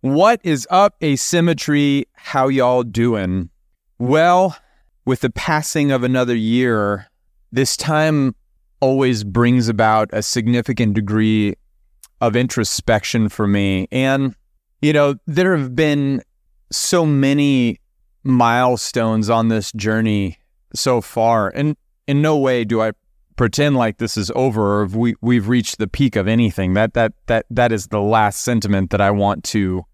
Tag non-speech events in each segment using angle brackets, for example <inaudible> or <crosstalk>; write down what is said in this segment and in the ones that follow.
What is up, asymmetry? How y'all doing? Well, with the passing of another year, this time always brings about a significant degree of introspection for me. And, you know, there have been so many milestones on this journey so far. And in no way do I pretend like this is over or we we've reached the peak of anything. That that that that is the last sentiment that I want to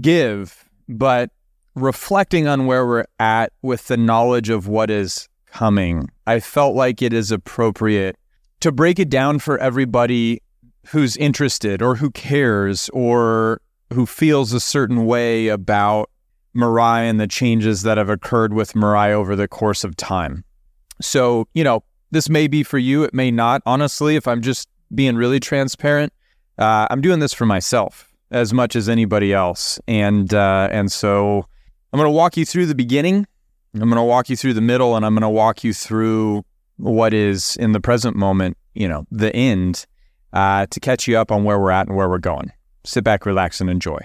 give. But reflecting on where we're at with the knowledge of what is coming, I felt like it is appropriate to break it down for everybody who's interested or who cares or who feels a certain way about Mirai and the changes that have occurred with Mirai over the course of time. So, you know, this may be for you, it may not. Honestly, if I'm just being really transparent, uh, I'm doing this for myself as much as anybody else. And uh, and so I'm going to walk you through the beginning. I'm going to walk you through the middle, and I'm going to walk you through what is in the present moment. You know, the end uh, to catch you up on where we're at and where we're going. Sit back, relax, and enjoy.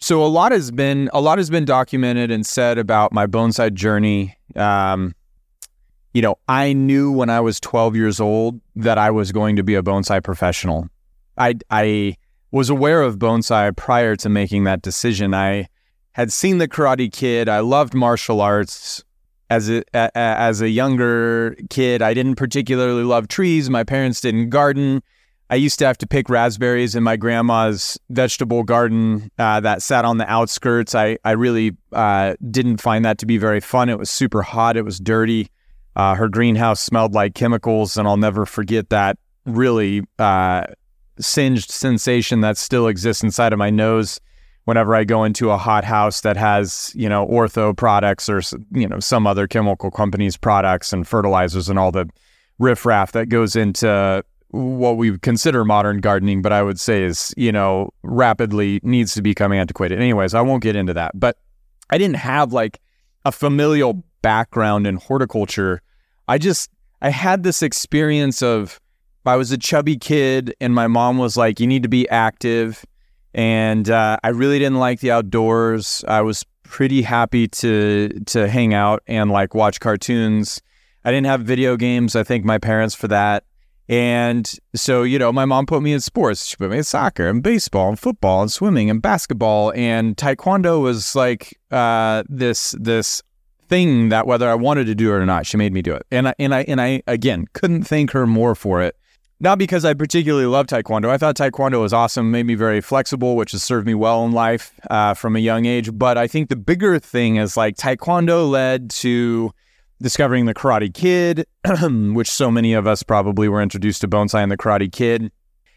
So a lot has been a lot has been documented and said about my bonsai journey. Um, you know, I knew when I was 12 years old that I was going to be a bonsai professional. I I was aware of bonsai prior to making that decision. I had seen the Karate Kid. I loved martial arts. As a, a as a younger kid, I didn't particularly love trees. My parents didn't garden. I used to have to pick raspberries in my grandma's vegetable garden uh, that sat on the outskirts. I I really uh, didn't find that to be very fun. It was super hot. It was dirty. Uh, her greenhouse smelled like chemicals, and I'll never forget that really uh, singed sensation that still exists inside of my nose whenever I go into a hot house that has, you know, ortho products or, you know, some other chemical company's products and fertilizers and all the riffraff that goes into what we consider modern gardening, but I would say is, you know, rapidly needs to become antiquated. Anyways, I won't get into that. But I didn't have like a familial background in horticulture. I just, I had this experience of, I was a chubby kid and my mom was like, you need to be active. And uh, I really didn't like the outdoors. I was pretty happy to to hang out and like watch cartoons. I didn't have video games. I thank my parents for that. And so, you know, my mom put me in sports. She put me in soccer and baseball and football and swimming and basketball. And taekwondo was like uh, this this thing that whether I wanted to do it or not, she made me do it. And I and I and I again couldn't thank her more for it. Not because I particularly love taekwondo. I thought taekwondo was awesome, made me very flexible, which has served me well in life uh, from a young age. But I think the bigger thing is like taekwondo led to discovering the Karate Kid, <clears throat> which so many of us probably were introduced to bonsai and the Karate Kid.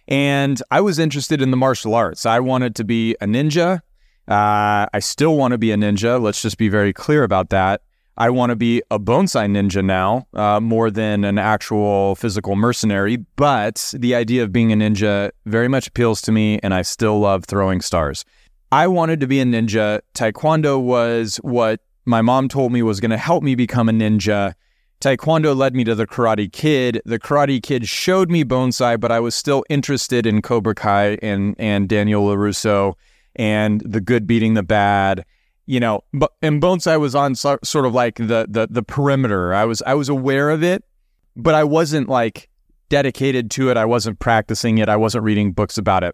And I was interested in the martial arts. I wanted to be a ninja. Uh, I still want to be a ninja. Let's just be very clear about that. I want to be a bonsai ninja now, uh, more than an actual physical mercenary. But the idea of being a ninja very much appeals to me, and I still love throwing stars. I wanted to be a ninja. Taekwondo was what my mom told me was going to help me become a ninja. Taekwondo led me to the Karate Kid. The Karate Kid showed me bonsai, but I was still interested in Cobra Kai and and Daniel LaRusso and the good beating the bad. You know, but and bonsai was on so, sort of like the the the perimeter. I was I was aware of it, but I wasn't like dedicated to it. I wasn't practicing it. I wasn't reading books about it.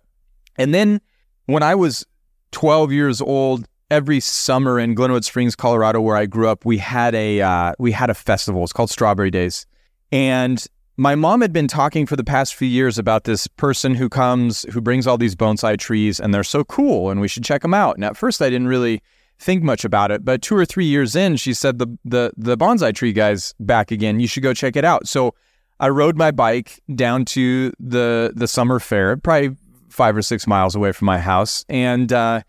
And then when I was 12 years old, every summer in Glenwood Springs, Colorado, where I grew up, we had a uh, we had a festival. It's called Strawberry Days, and my mom had been talking for the past few years about this person who comes who brings all these bonsai trees, and they're so cool, and we should check them out. And at first, I didn't really think much about it, but two or three years in, she said the the the bonsai tree guys back again. You should go check it out. So. I rode my bike down to the the summer fair, probably five or six miles away from my house, and uh,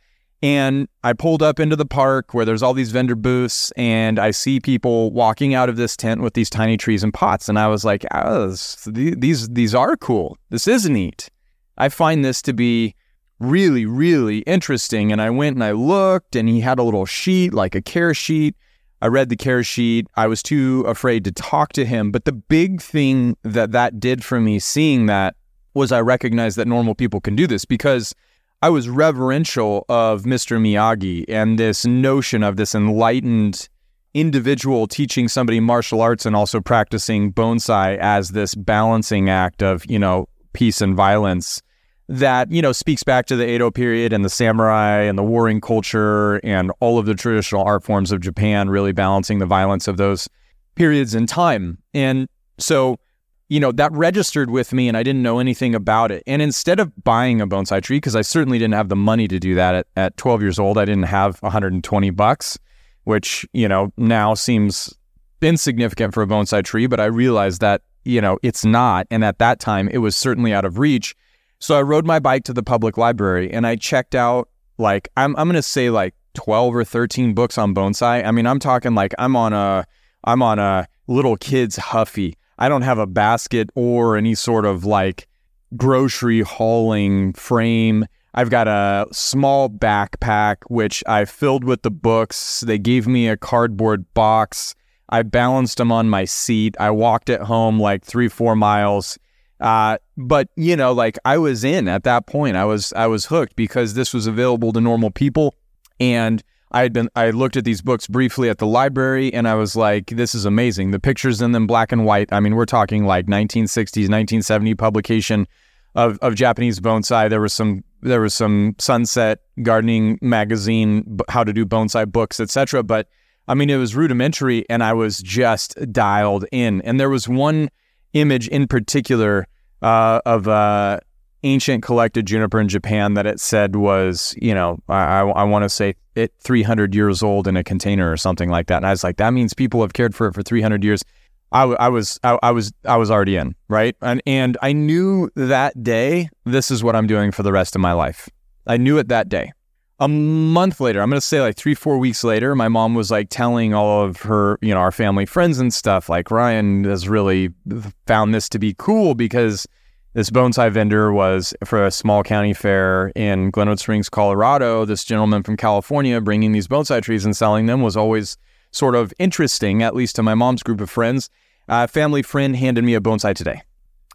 and I pulled up into the park where there's all these vendor booths, and I see people walking out of this tent with these tiny trees and pots. And I was like, oh, these these are cool. This is neat. I find this to be really, really interesting. And I went and I looked, and he had a little sheet, like a care sheet. I read the care sheet. I was too afraid to talk to him. But the big thing that that did for me, seeing that, was I recognized that normal people can do this because I was reverential of Mr. Miyagi and this notion of this enlightened individual teaching somebody martial arts and also practicing bonsai as this balancing act of, you know, peace and violence that, you know, speaks back to the Edo period and the samurai and the warring culture and all of the traditional art forms of Japan, really balancing the violence of those periods in time. And so, you know, that registered with me and I didn't know anything about it. And instead of buying a bonsai tree, because I certainly didn't have the money to do that at, at 12 years old, I didn't have 120 bucks which, you know, now seems insignificant for a bonsai tree, but I realized that, you know, it's not. And at that time, it was certainly out of reach. So I rode my bike to the public library and I checked out like I'm I'm gonna say like 12 or 13 books on bonsai. I mean, I'm talking like I'm on a I'm on a little kid's huffy. I don't have a basket or any sort of like grocery hauling frame. I've got a small backpack, which I filled with the books. They gave me a cardboard box. I balanced them on my seat. I walked it home like three, four miles. Uh, but you know, like I was in at that point. I was I was hooked because this was available to normal people, and I had been I looked at these books briefly at the library, and I was like, this is amazing. The pictures in them black and white. I mean, we're talking like 1960s, 1970 publication of of Japanese bonsai. There was some there was some Sunset Gardening magazine, how to do bonsai books, etc. But I mean, it was rudimentary, and I was just dialed in. And there was one image in particular uh, of a ancient collected juniper in Japan that it said was, you know, I, I want to say it 300 years old in a container or something like that. And I was like, that means people have cared for it for 300 years. I, I was I, I, was I was already in right and and I knew that day this is what I'm doing for the rest of my life. I knew it that day. A month later, I'm gonna say like three four weeks later, my mom was like telling all of her you know our family friends and stuff like Ryan has really found this to be cool because this bonsai vendor was for a small county fair in Glenwood Springs, Colorado. This gentleman from California bringing these bonsai trees and selling them was always sort of interesting, at least to my mom's group of friends. A family friend handed me a bonsai today.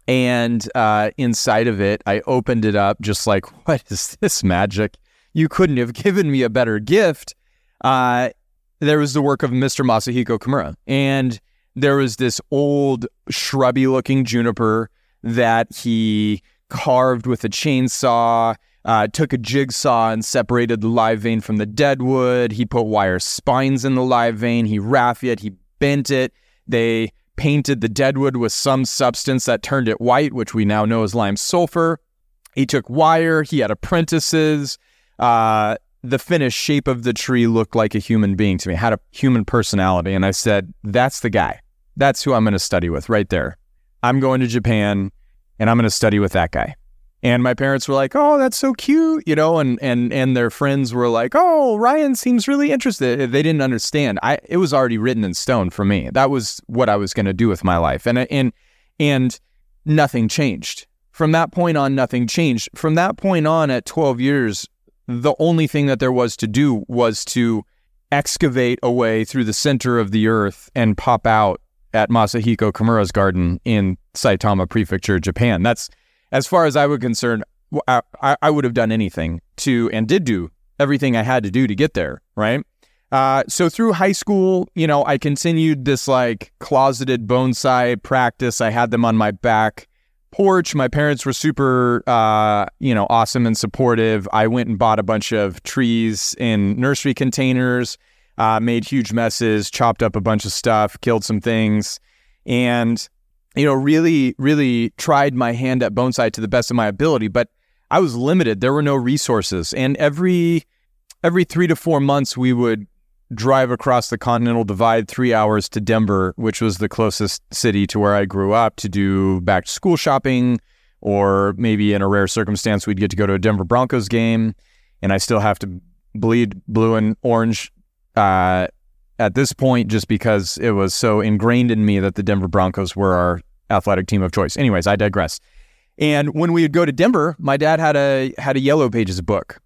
And uh, inside of it, I opened it up just like, <laughs> what is this magic? You couldn't have <laughs> given me a better gift. Uh, there was the work of Mr. Masahiko Kimura. And there was this old, shrubby looking juniper that he carved with a chainsaw uh, took a jigsaw and separated the live vein from the dead wood. He put wire spines in the live vein. He raffiaed. He bent it. They painted the dead wood with some substance that turned it white, which we now know as lime sulfur. He took wire. He had apprentices. Uh, the finished shape of the tree looked like a human being to me, had a human personality. And I said, that's the guy. That's who I'm going to study with right there. I'm going to Japan and I'm going to study with that guy. And my parents were like, "Oh, that's so cute," you know, and and and their friends were like, "Oh, Ryan seems really interested." They didn't understand. I it was already written in stone for me. That was what I was going to do with my life. And and and nothing changed. From that point on nothing changed. From that point on at 12 years, the only thing that there was to do was to excavate a way through the center of the earth and pop out at Masahiko Kimura's garden in Saitama Prefecture, Japan. That's as far as I was concerned, I, I would have done anything to and did do everything I had to do to get there, right? Uh, so through high school, you know, I continued this like closeted bonsai practice. I had them on my back porch. My parents were super, uh, you know, awesome and supportive. I went and bought a bunch of trees in nursery containers, uh, made huge messes, chopped up a bunch of stuff, killed some things, and you know, really, really tried my hand at bonsai to the best of my ability, but I was limited. There were no resources, and every every three to four months, we would drive across the Continental Divide three hours to Denver, which was the closest city to where I grew up, to do back to school shopping, or maybe in a rare circumstance, we'd get to go to a Denver Broncos game, and I still have to bleed blue and orange uh, at this point just because it was so ingrained in me that the Denver Broncos were our athletic team of choice. Anyways, I digress. And when we would go to Denver, my dad had a had a Yellow Pages book.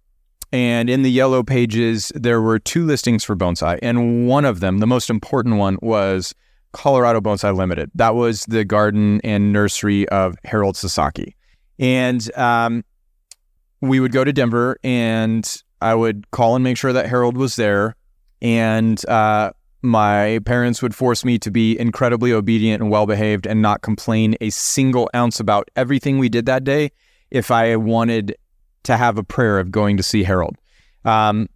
And in the Yellow Pages, there were two listings for bonsai. And one of them, the most important one, was Colorado Bonsai Limited. That was the garden and nursery of Harold Sasaki. And um, we would go to Denver and I would call and make sure that Harold was there. And uh, my parents would force me to be incredibly obedient and well behaved and not complain a single ounce about everything we did that day if I wanted to have a prayer of going to see Harold. Um,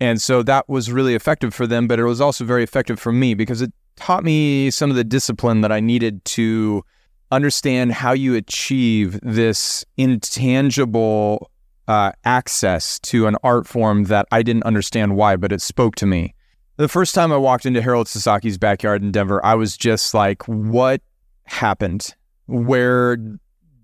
and so that was really effective for them, but it was also very effective for me because it taught me some of the discipline that I needed to understand how you achieve this intangible uh, access to an art form that I didn't understand why, but it spoke to me. The first time I walked into Harold Sasaki's backyard in Denver, I was just like, what happened? Where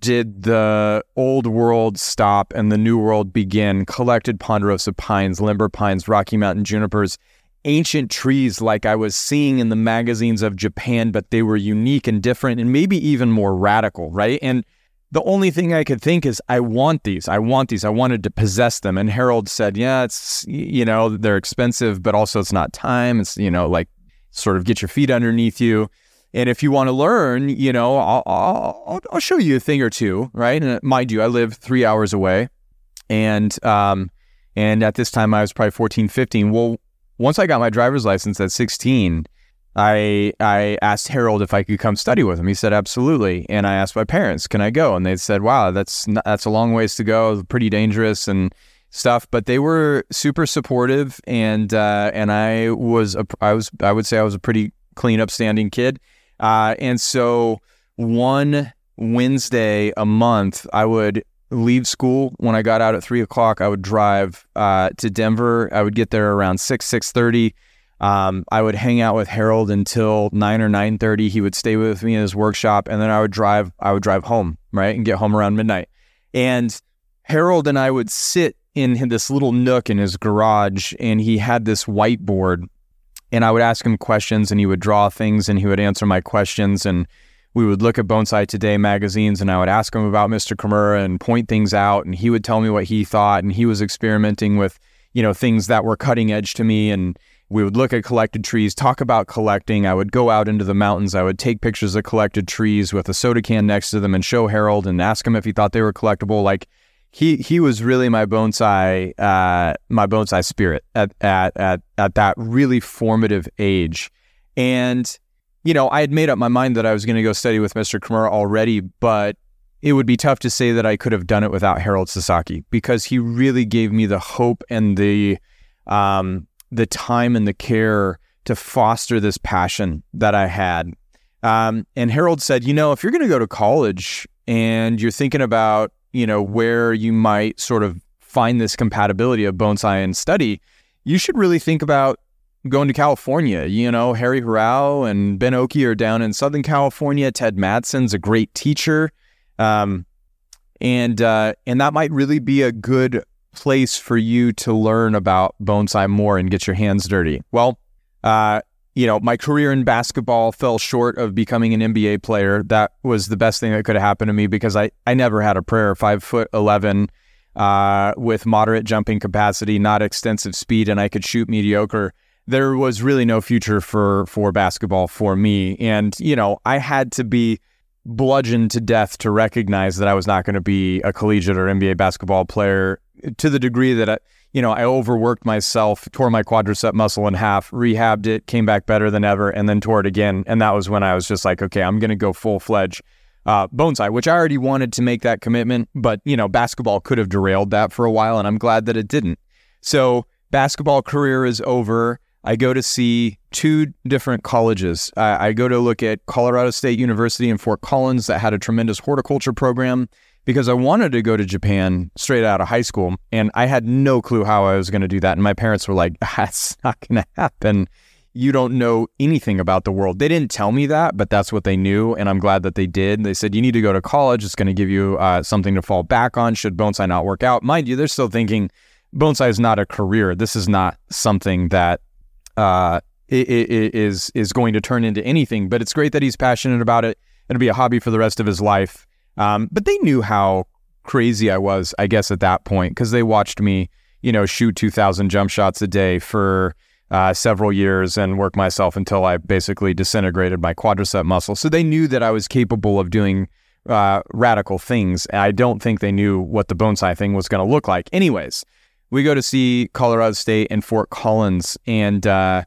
did the old world stop and the new world begin? Collected ponderosa pines, limber pines, Rocky Mountain junipers, ancient trees like I was seeing in the magazines of Japan, but they were unique and different and maybe even more radical, right? And the only thing I could think is, I want these. I want these. I wanted to possess them. And Harold said, Yeah, it's, you know, they're expensive, but also it's not time. It's, you know, like sort of get your feet underneath you. And if you want to learn, you know, I'll, I'll, I'll show you a thing or two, right? And mind you, I live three hours away. And, um, and at this time I was probably 14, 15. Well, once I got my driver's license at 16, I I asked Harold if I could come study with him. He said absolutely, and I asked my parents, "Can I go?" And they said, "Wow, that's not, that's a long ways to go, pretty dangerous and stuff." But they were super supportive, and uh, and I was a, I was I would say I was a pretty clean, upstanding kid, uh, and so one Wednesday a month, I would leave school when I got out at three o'clock. I would drive uh, to Denver. I would get there around six six thirty um, I would hang out with Harold until nine or nine thirty. He would stay with me in his workshop, and then I would drive. I would drive home, right, and get home around midnight. And Harold and I would sit in this little nook in his garage, and he had this whiteboard. And I would ask him questions, and he would draw things, and he would answer my questions, and we would look at Bonsai Today magazines, and I would ask him about Mr. Kimura and point things out, and he would tell me what he thought, and he was experimenting with, you know, things that were cutting edge to me, and we would look at collected trees, talk about collecting. I would go out into the mountains. I would take pictures of collected trees with a soda can next to them and show Harold and ask him if he thought they were collectible. Like he he was really my bonsai uh, my bonsai spirit at, at at at that really formative age. And you know, I had made up my mind that I was going to go study with Mr. Kimura already, but it would be tough to say that I could have done it without Harold Sasaki because he really gave me the hope and the um, the time and the care to foster this passion that I had. Um, and Harold said, you know, if you're going to go to college and you're thinking about, you know, where you might sort of find this compatibility of bonsai and study, you should really think about going to California. You know, Harry Hirao and Ben Oki are down in Southern California. Ted Matson's a great teacher. Um, and uh, and that might really be a good place for you to learn about bonsai more and get your hands dirty? Well, uh, you know, my career in basketball fell short of becoming an NBA player. That was the best thing that could have happened to me because I, I never had a prayer. Five foot 11 uh, with moderate jumping capacity, not extensive speed, and I could shoot mediocre. There was really no future for, for basketball for me. And, you know, I had to be bludgeoned to death to recognize that I was not going to be a collegiate or NBA basketball player to the degree that I, you know, I overworked myself, tore my quadricep muscle in half, rehabbed it, came back better than ever, and then tore it again. And that was when I was just like, okay, I'm going to go full fledged uh, bonsai, which I already wanted to make that commitment, but you know, basketball could have derailed that for a while, and I'm glad that it didn't. So basketball career is over. I go to see two different colleges. I go to look at Colorado State University in Fort Collins that had a tremendous horticulture program because I wanted to go to Japan straight out of high school and I had no clue how I was going to do that. And my parents were like, <laughs> that's not going to happen. You don't know anything about the world. They didn't tell me that, but that's what they knew. And I'm glad that they did. They said, you need to go to college. It's going to give you uh, something to fall back on should bonsai not work out. Mind you, they're still thinking bonsai is not a career. This is not something that uh, is, is going to turn into anything, but it's great that he's passionate about it. It'll be a hobby for the rest of his life. Um, but they knew how crazy I was, I guess, at that point because they watched me, you know, shoot 2,000 jump shots a day for uh, several years and work myself until I basically disintegrated my quadricep muscle. So they knew that I was capable of doing uh, radical things. I don't think they knew what the bone bonsai thing was going to look like. Anyways, we go to see Colorado State and Fort Collins, and uh,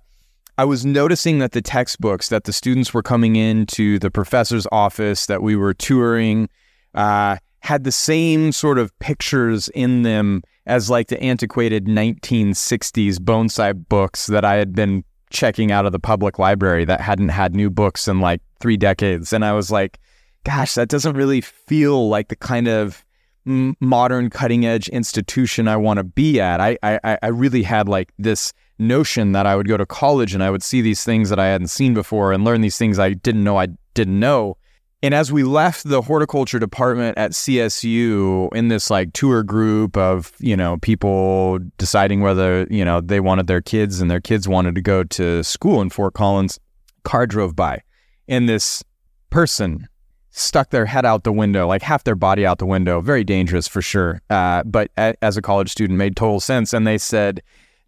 I was noticing that the textbooks that the students were coming into the professor's office that we were touring uh, had the same sort of pictures in them as like the antiquated 1960s bonsai books that I had been checking out of the public library that hadn't had new books in like three decades. And I was like, gosh, that doesn't really feel like the kind of modern cutting edge institution I want to be at. I, I, I really had like this notion that I would go to college and I would see these things that I hadn't seen before and learn these things I didn't know I didn't know. And as we left the horticulture department at CSU in this like tour group of, you know, people deciding whether, you know, they wanted their kids and their kids wanted to go to school in Fort Collins, car drove by and this person stuck their head out the window, like half their body out the window. Very dangerous for sure. Uh, but a- as a college student, made total sense. And they said,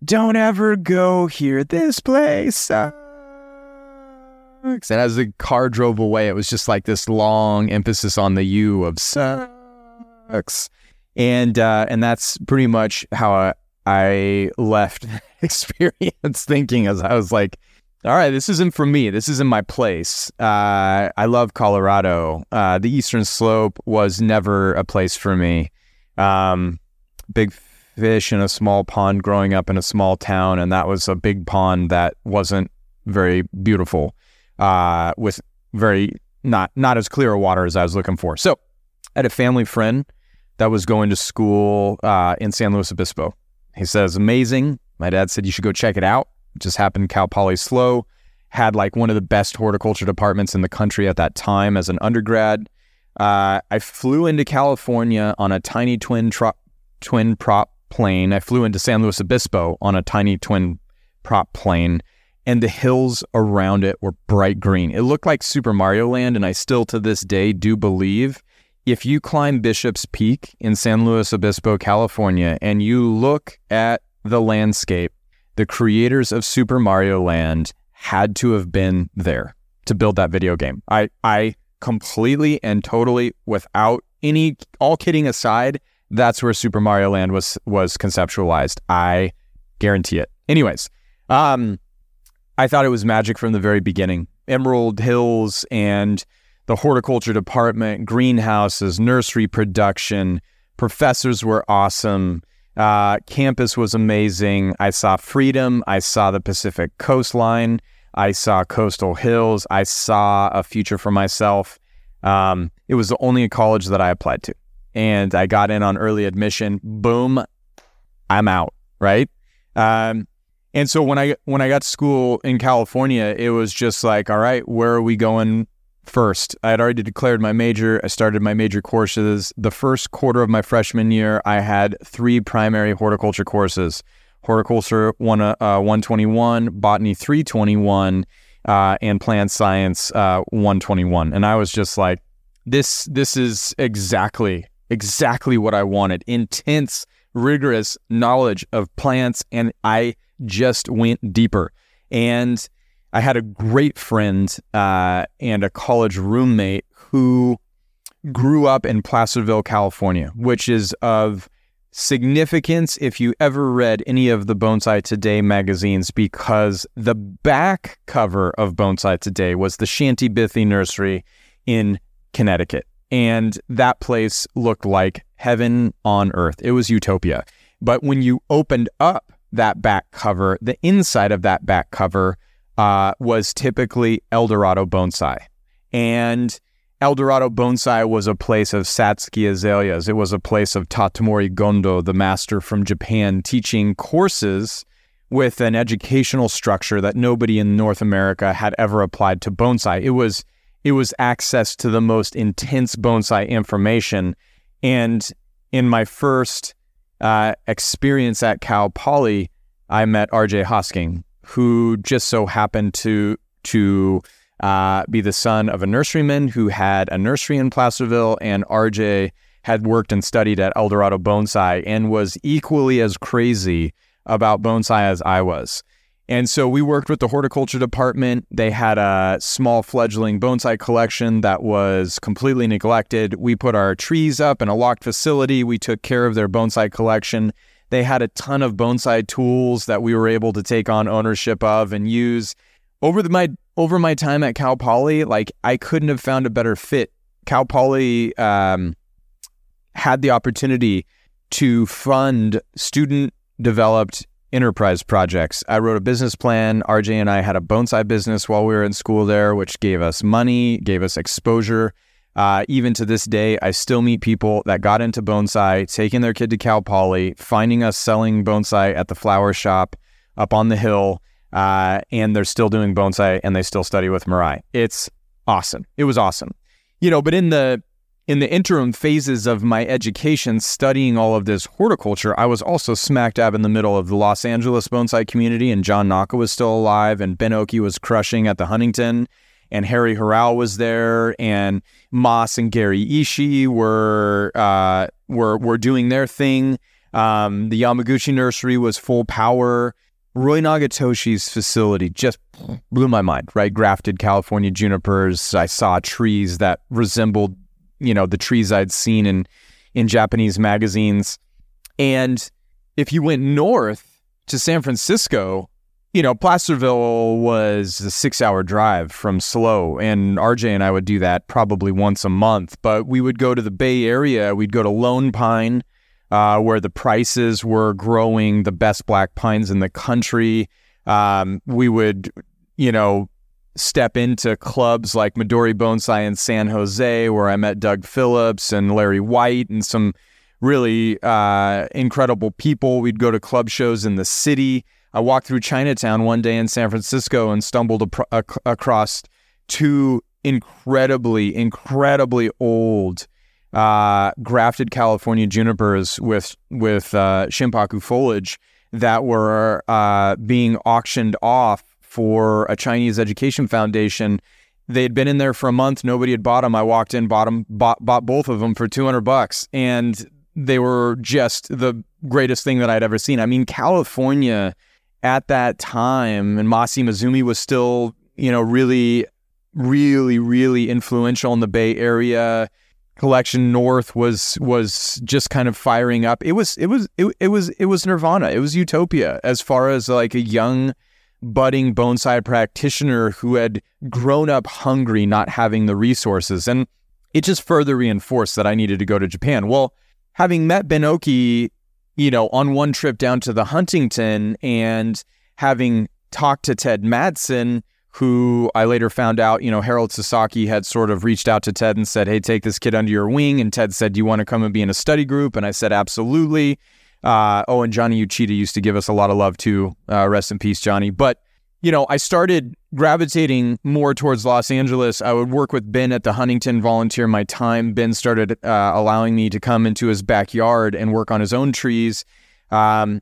"Don't ever go here. This place sucks." And as the car drove away, it was just like this long emphasis on the "you" of sucks. And uh, and that's pretty much how I, I left <laughs> experience <laughs> thinking as I was like all right, this isn't for me. This isn't my place. Uh, I love Colorado. Uh, the Eastern Slope was never a place for me. Um, big fish in a small pond growing up in a small town, and that was a big pond that wasn't very beautiful, uh, with very not not as clear a water as I was looking for. So, I had a family friend that was going to school uh, in San Luis Obispo. He says, "Amazing." My dad said you should go check it out just happened Cal Poly SLO, had like one of the best horticulture departments in the country at that time as an undergrad. Uh, I flew into California on a tiny twin tro- twin prop plane. I flew into San Luis Obispo on a tiny twin prop plane, and the hills around it were bright green. It looked like Super Mario Land, and I still to this day do believe if you climb Bishop's Peak in San Luis Obispo, California, and you look at the landscape the creators of Super Mario Land had to have been there to build that video game. I I completely and totally without any all kidding aside, that's where Super Mario Land was was conceptualized. I guarantee it. Anyways, um I thought it was magic from the very beginning. Emerald Hills and the horticulture department, greenhouses, nursery production, professors were awesome. Uh, campus was amazing. I saw freedom. I saw the Pacific coastline. I saw coastal hills. I saw a future for myself. Um, it was the only college that I applied to, and I got in on early admission. Boom, I'm out. Right. Um, and so when I when I got to school in California, it was just like, all right, where are we going first. I had already declared my major. I started my major courses. The first quarter of my freshman year, I had three primary horticulture courses horticulture one, uh, 121, botany 321, uh, and plant science uh, 121. And I was just like, this, this is exactly, exactly what I wanted. Intense, rigorous knowledge of plants. And I just went deeper. And I had a great friend uh, and a college roommate who grew up in Placerville, California, which is of significance if you ever read any of the Bonsai Today magazines, because the back cover of Bonsai Today was the Shanti Bithi Nursery in Connecticut. And that place looked like heaven on earth. It was utopia. But when you opened up that back cover, the inside of that back cover uh, was typically Eldorado bonsai. And Eldorado bonsai was a place of Satsuki azaleas. It was a place of Tatsumori Gondo, the master from Japan, teaching courses with an educational structure that nobody in North America had ever applied to bonsai. It was it was access to the most intense bonsai information. And in my first uh, experience at Cal Poly, I met RJ Hosking, who just so happened to to uh, be the son of a nurseryman who had a nursery in Placerville, and RJ had worked and studied at Eldorado Bonsai and was equally as crazy about bonsai as I was. And so we worked with the horticulture department. They had a small fledgling bonsai collection that was completely neglected. We put our trees up in a locked facility. We took care of their bonsai collection. They had a ton of bonsai tools that we were able to take on ownership of and use. Over the, my over my time at Cal Poly, like I couldn't have found a better fit. Cal Poly um, had the opportunity to fund student developed enterprise projects. I wrote a business plan. RJ and I had a bonsai business while we were in school there, which gave us money, gave us exposure. Uh, even to this day, I still meet people that got into bonsai, taking their kid to Cal Poly, finding us selling bonsai at the flower shop up on the hill, uh, and they're still doing bonsai and they still study with Mirai. It's awesome. It was awesome. You know, but in the in the interim phases of my education studying all of this horticulture, I was also smack dab in the middle of the Los Angeles bonsai community, and John Naka was still alive, and Ben Oki was crushing at the Huntington, and Harry Hirao was there, and Mas and Gary Ishii were uh, were were doing their thing. Um, the Yamaguchi Nursery was full power. Roy Nagatoshi's facility just blew my mind, right? Grafted California junipers. I saw trees that resembled you know the trees I'd seen in in Japanese magazines. And if you went north to San Francisco, you know, Placerville was a six hour drive from SLO. And RJ and I would do that probably once a month. But we would go to the Bay Area, we'd go to Lone Pine, uh, where the prices were growing, the best black pines in the country. Um, we would, you know, step into clubs like Midori Bonsai in San Jose, where I met Doug Phillips and Larry White and some really uh, incredible people. We'd go to club shows in the city. I walked through Chinatown one day in San Francisco and stumbled ac- across two incredibly, incredibly old uh, grafted California junipers with with uh, Shinpaku foliage that were uh, being auctioned off for a Chinese education foundation. They had been in there for a month. Nobody had bought them. I walked in, bought them, bought, bought both of them for 200 bucks. And they were just the greatest thing that I'd ever seen. I mean, California at that time, and Mas Imazumi was still, you know, really, really, really influential in the Bay Area. Collection North was was just kind of firing up. It was it was it, it was it was Nirvana. It was utopia as far as like a young budding bonsai practitioner who had grown up hungry, not having the resources. And it just further reinforced that I needed to go to Japan. Well, having met Ben Oki, you know, on one trip down to the Huntington and having talked to Ted Matson, who I later found out, you know, Harold Sasaki had sort of reached out to Ted and said, Hey, take this kid under your wing. And Ted said, Do you want to come and be in a study group? And I said, Absolutely. Uh, oh, and Johnny Uchida used to give us a lot of love too. Uh, rest in peace, Johnny. But you know, I started gravitating more towards Los Angeles. I would work with Ben at the Huntington, volunteer my time. Ben started uh, allowing me to come into his backyard and work on his own trees. Um,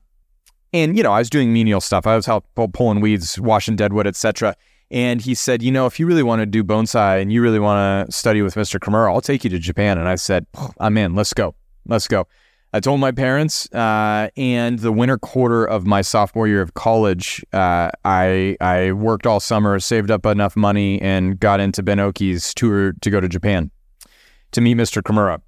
and you know, I was doing menial stuff. I was help, pulling weeds, washing deadwood, etc. And he said, you know, if you really want to do bonsai and you really want to study with Mr. Kimura, I'll take you to Japan. And I said, I'm in. Let's go. Let's go. I told my parents, uh, and the winter quarter of my sophomore year of college, uh, I I worked all summer, saved up enough money, and got into Ben Oki's tour to go to Japan to meet Mr. Kimura.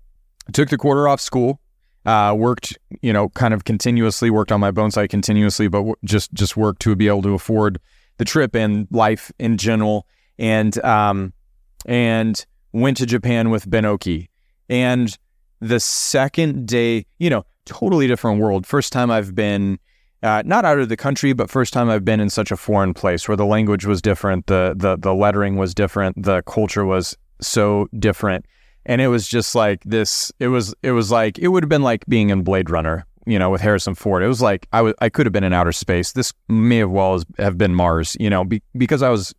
I took the quarter off school, uh, worked, you know, kind of continuously, worked on my bonsai continuously, but w- just just worked to be able to afford the trip and life in general, and um, and went to Japan with Ben Oki. And the second day, you know, totally different world. First time I've been uh, not out of the country, but first time I've been in such a foreign place where the language was different, the the the lettering was different, the culture was so different, and it was just like this. It was it was like it would have been like being in Blade Runner, you know, with Harrison Ford. It was like I was I could have been in outer space. This may have well have been Mars, you know, be, because I was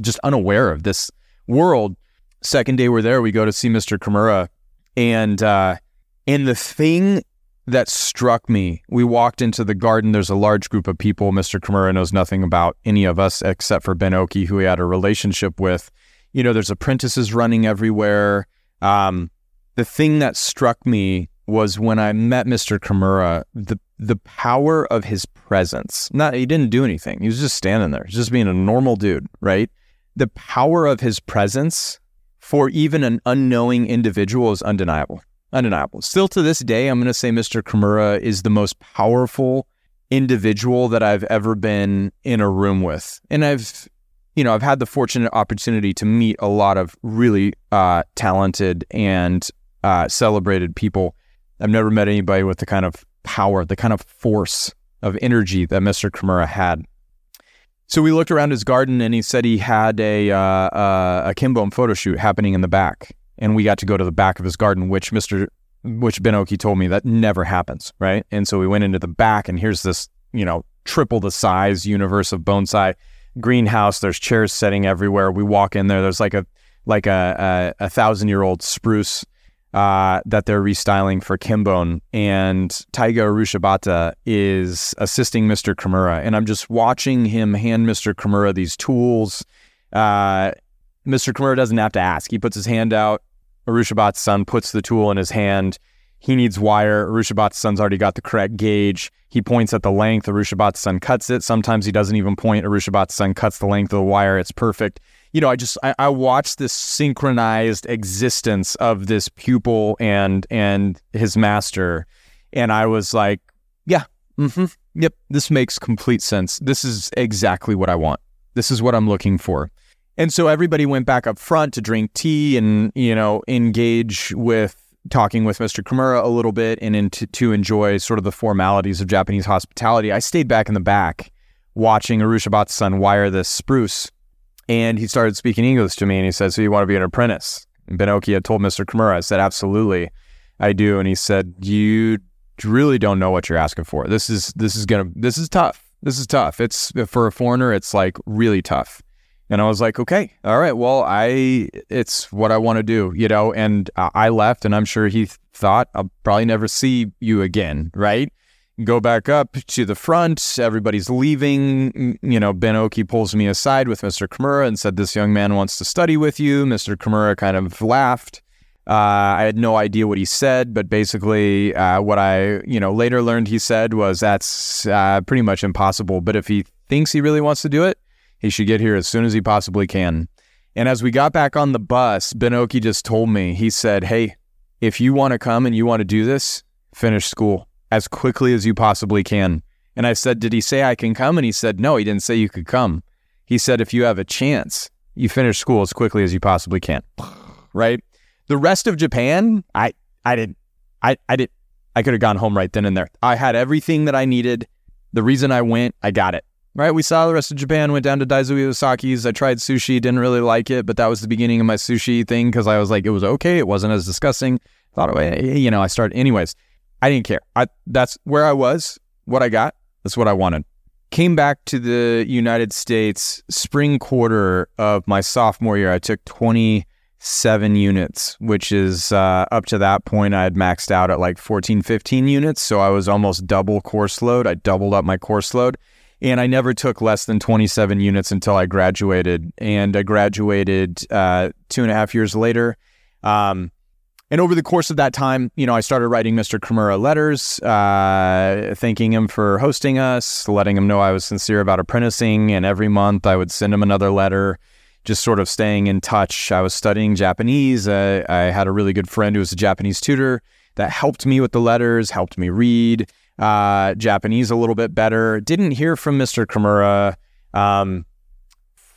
just unaware of this world. Second day we're there, we go to see Mr. Kimura and uh, and the thing that struck me, we walked into the garden. There's a large group of people. Mr. Kimura knows nothing about any of us except for Ben Oki, who he had a relationship with. You know, there's apprentices running everywhere. Um, the thing that struck me was when I met Mr. Kimura, the the power of his presence. Not he didn't do anything. He was just standing there, just being a normal dude, right? The power of his presence for even an unknowing individual is undeniable. Undeniable. Still to this day, I'm going to say Mr. Kimura is the most powerful individual that I've ever been in a room with. And I've, you know, I've had the fortunate opportunity to meet a lot of really uh, talented and uh, celebrated people. I've never met anybody with the kind of power, the kind of force of energy that Mr. Kimura had. So we looked around his garden and he said he had a, uh, uh, a Kinbon photo shoot happening in the back. And we got to go to the back of his garden, which Mr. which Ben Oki told me that never happens, right? And so we went into the back and here's this, you know, triple the size universe of bonsai greenhouse. There's chairs setting everywhere. We walk in there. There's like a like a a, a thousand year old spruce uh, that they're restyling for Kinbon. And Taiga Urushibata is assisting Mr. Kimura. And I'm just watching him hand Mr. Kimura these tools. Uh, Mr. Kimura doesn't have to ask. He puts his hand out. Urushibata's son puts the tool in his hand. He needs wire. Urushibata's son's already got the correct gauge. He points at the length. Urushibata's son cuts it. Sometimes he doesn't even point. Urushibata's son cuts the length of the wire. It's perfect you know, I just I, I watched this synchronized existence of this pupil and and his master, and I was like, yeah, mm-hmm, yep, this makes complete sense. This is exactly what I want. This is what I'm looking for. And so everybody went back up front to drink tea and you know engage with talking with Mr. Kimura a little bit and into, to enjoy sort of the formalities of Japanese hospitality. I stayed back in the back watching Urushibata's son wire this spruce and he started speaking English to me and he said, So you want to be an apprentice? And Ben Oki had told Mr. Kimura, I said, Absolutely, I do. And he said, You really don't know what you're asking for. This is this is gonna this is tough. This is tough. It's for a foreigner, it's like really tough. And I was like, okay, all right, well, I it's what I want to do, you know. And I left, and I'm sure he thought I'll probably never see you again, right? Go back up to the front. Everybody's leaving. You know, Ben Oki pulls me aside with Mr. Kimura and said, This young man wants to study with you. Mr. Kimura kind of laughed. Uh, I had no idea what he said, but basically, uh, what I you know later learned he said was that's uh, pretty much impossible. But if he thinks he really wants to do it, he should get here as soon as he possibly can. And as we got back on the bus, Ben Oki just told me he said, "Hey, if you want to come and you want to do this, finish school as quickly as you possibly can. And I said, Did he say I can come? And he said, No, he didn't say you could come. He said, If you have a chance, you finish school as quickly as you possibly can. <sighs> Right? The rest of Japan, I I didn't I I did I could have gone home right then and there. I had everything that I needed. The reason I went, I got it. Right? We saw the rest of Japan, went down to Daizo Iwasaki's. I tried sushi, didn't really like it, but that was the beginning of my sushi thing because I was like, it was okay. It wasn't as disgusting. Thought, eh, you know, I started anyways. I didn't care. I that's where I was, what I got. That's what I wanted. Came back to the United States spring quarter of my sophomore year. I took 27 units, which is uh, up to that point I had maxed out at like 14, 15 units. So I was almost double course load. I doubled up my course load. And I never took less than 27 units until I graduated. And I graduated uh, two and a half years later. Um, and over the course of that time, you know, I started writing Mr. Kimura letters, uh, thanking him for hosting us, letting him know I was sincere about apprenticing. And every month I would send him another letter, just sort of staying in touch. I was studying Japanese. Uh, I had a really good friend who was a Japanese tutor that helped me with the letters, helped me read uh, Japanese a little bit better. Didn't hear from Mr. Kimura. Um,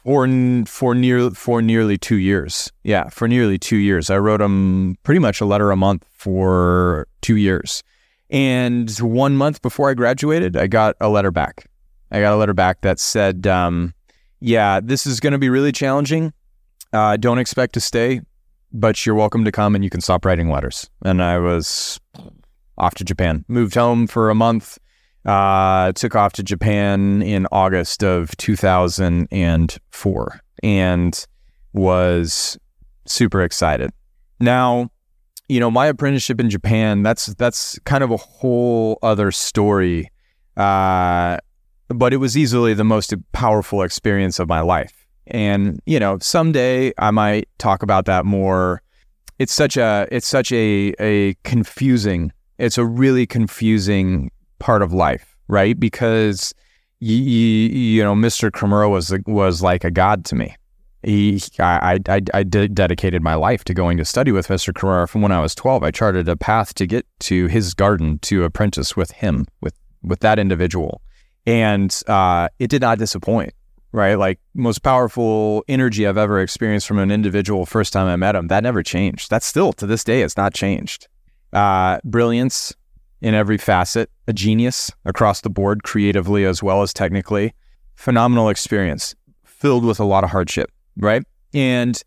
for for near for nearly two years. Yeah, for nearly two years. I wrote him pretty much a letter a month for two years. And one month before I graduated, I got a letter back. I got a letter back that said, um, "Yeah, this is going to be really challenging. Uh, don't expect to stay, but you're welcome to come and you can stop writing letters." And I was off to Japan. Moved home for a month uh, took off to Japan in August of 2004 and was super excited. Now, you know, my apprenticeship in Japan, that's that's kind of a whole other story. Uh, but it was easily the most powerful experience of my life. And, you know, someday I might talk about that more. It's such a it's such a a confusing it's a really confusing part of life, right? Because you, you, know, Mr. Kimura was was like a god to me. He, I, I, I dedicated my life to going to study with Mr. Kimura from when I was 12. I charted a path to get to his garden to apprentice with him, with, with that individual. And uh, it did not disappoint, right? Like most powerful energy I've ever experienced from an individual first time I met him, that never changed. That still to this day, it's not changed. Uh, brilliance in every facet, a genius across the board, creatively as well as technically. Phenomenal experience, filled with a lot of hardship right? And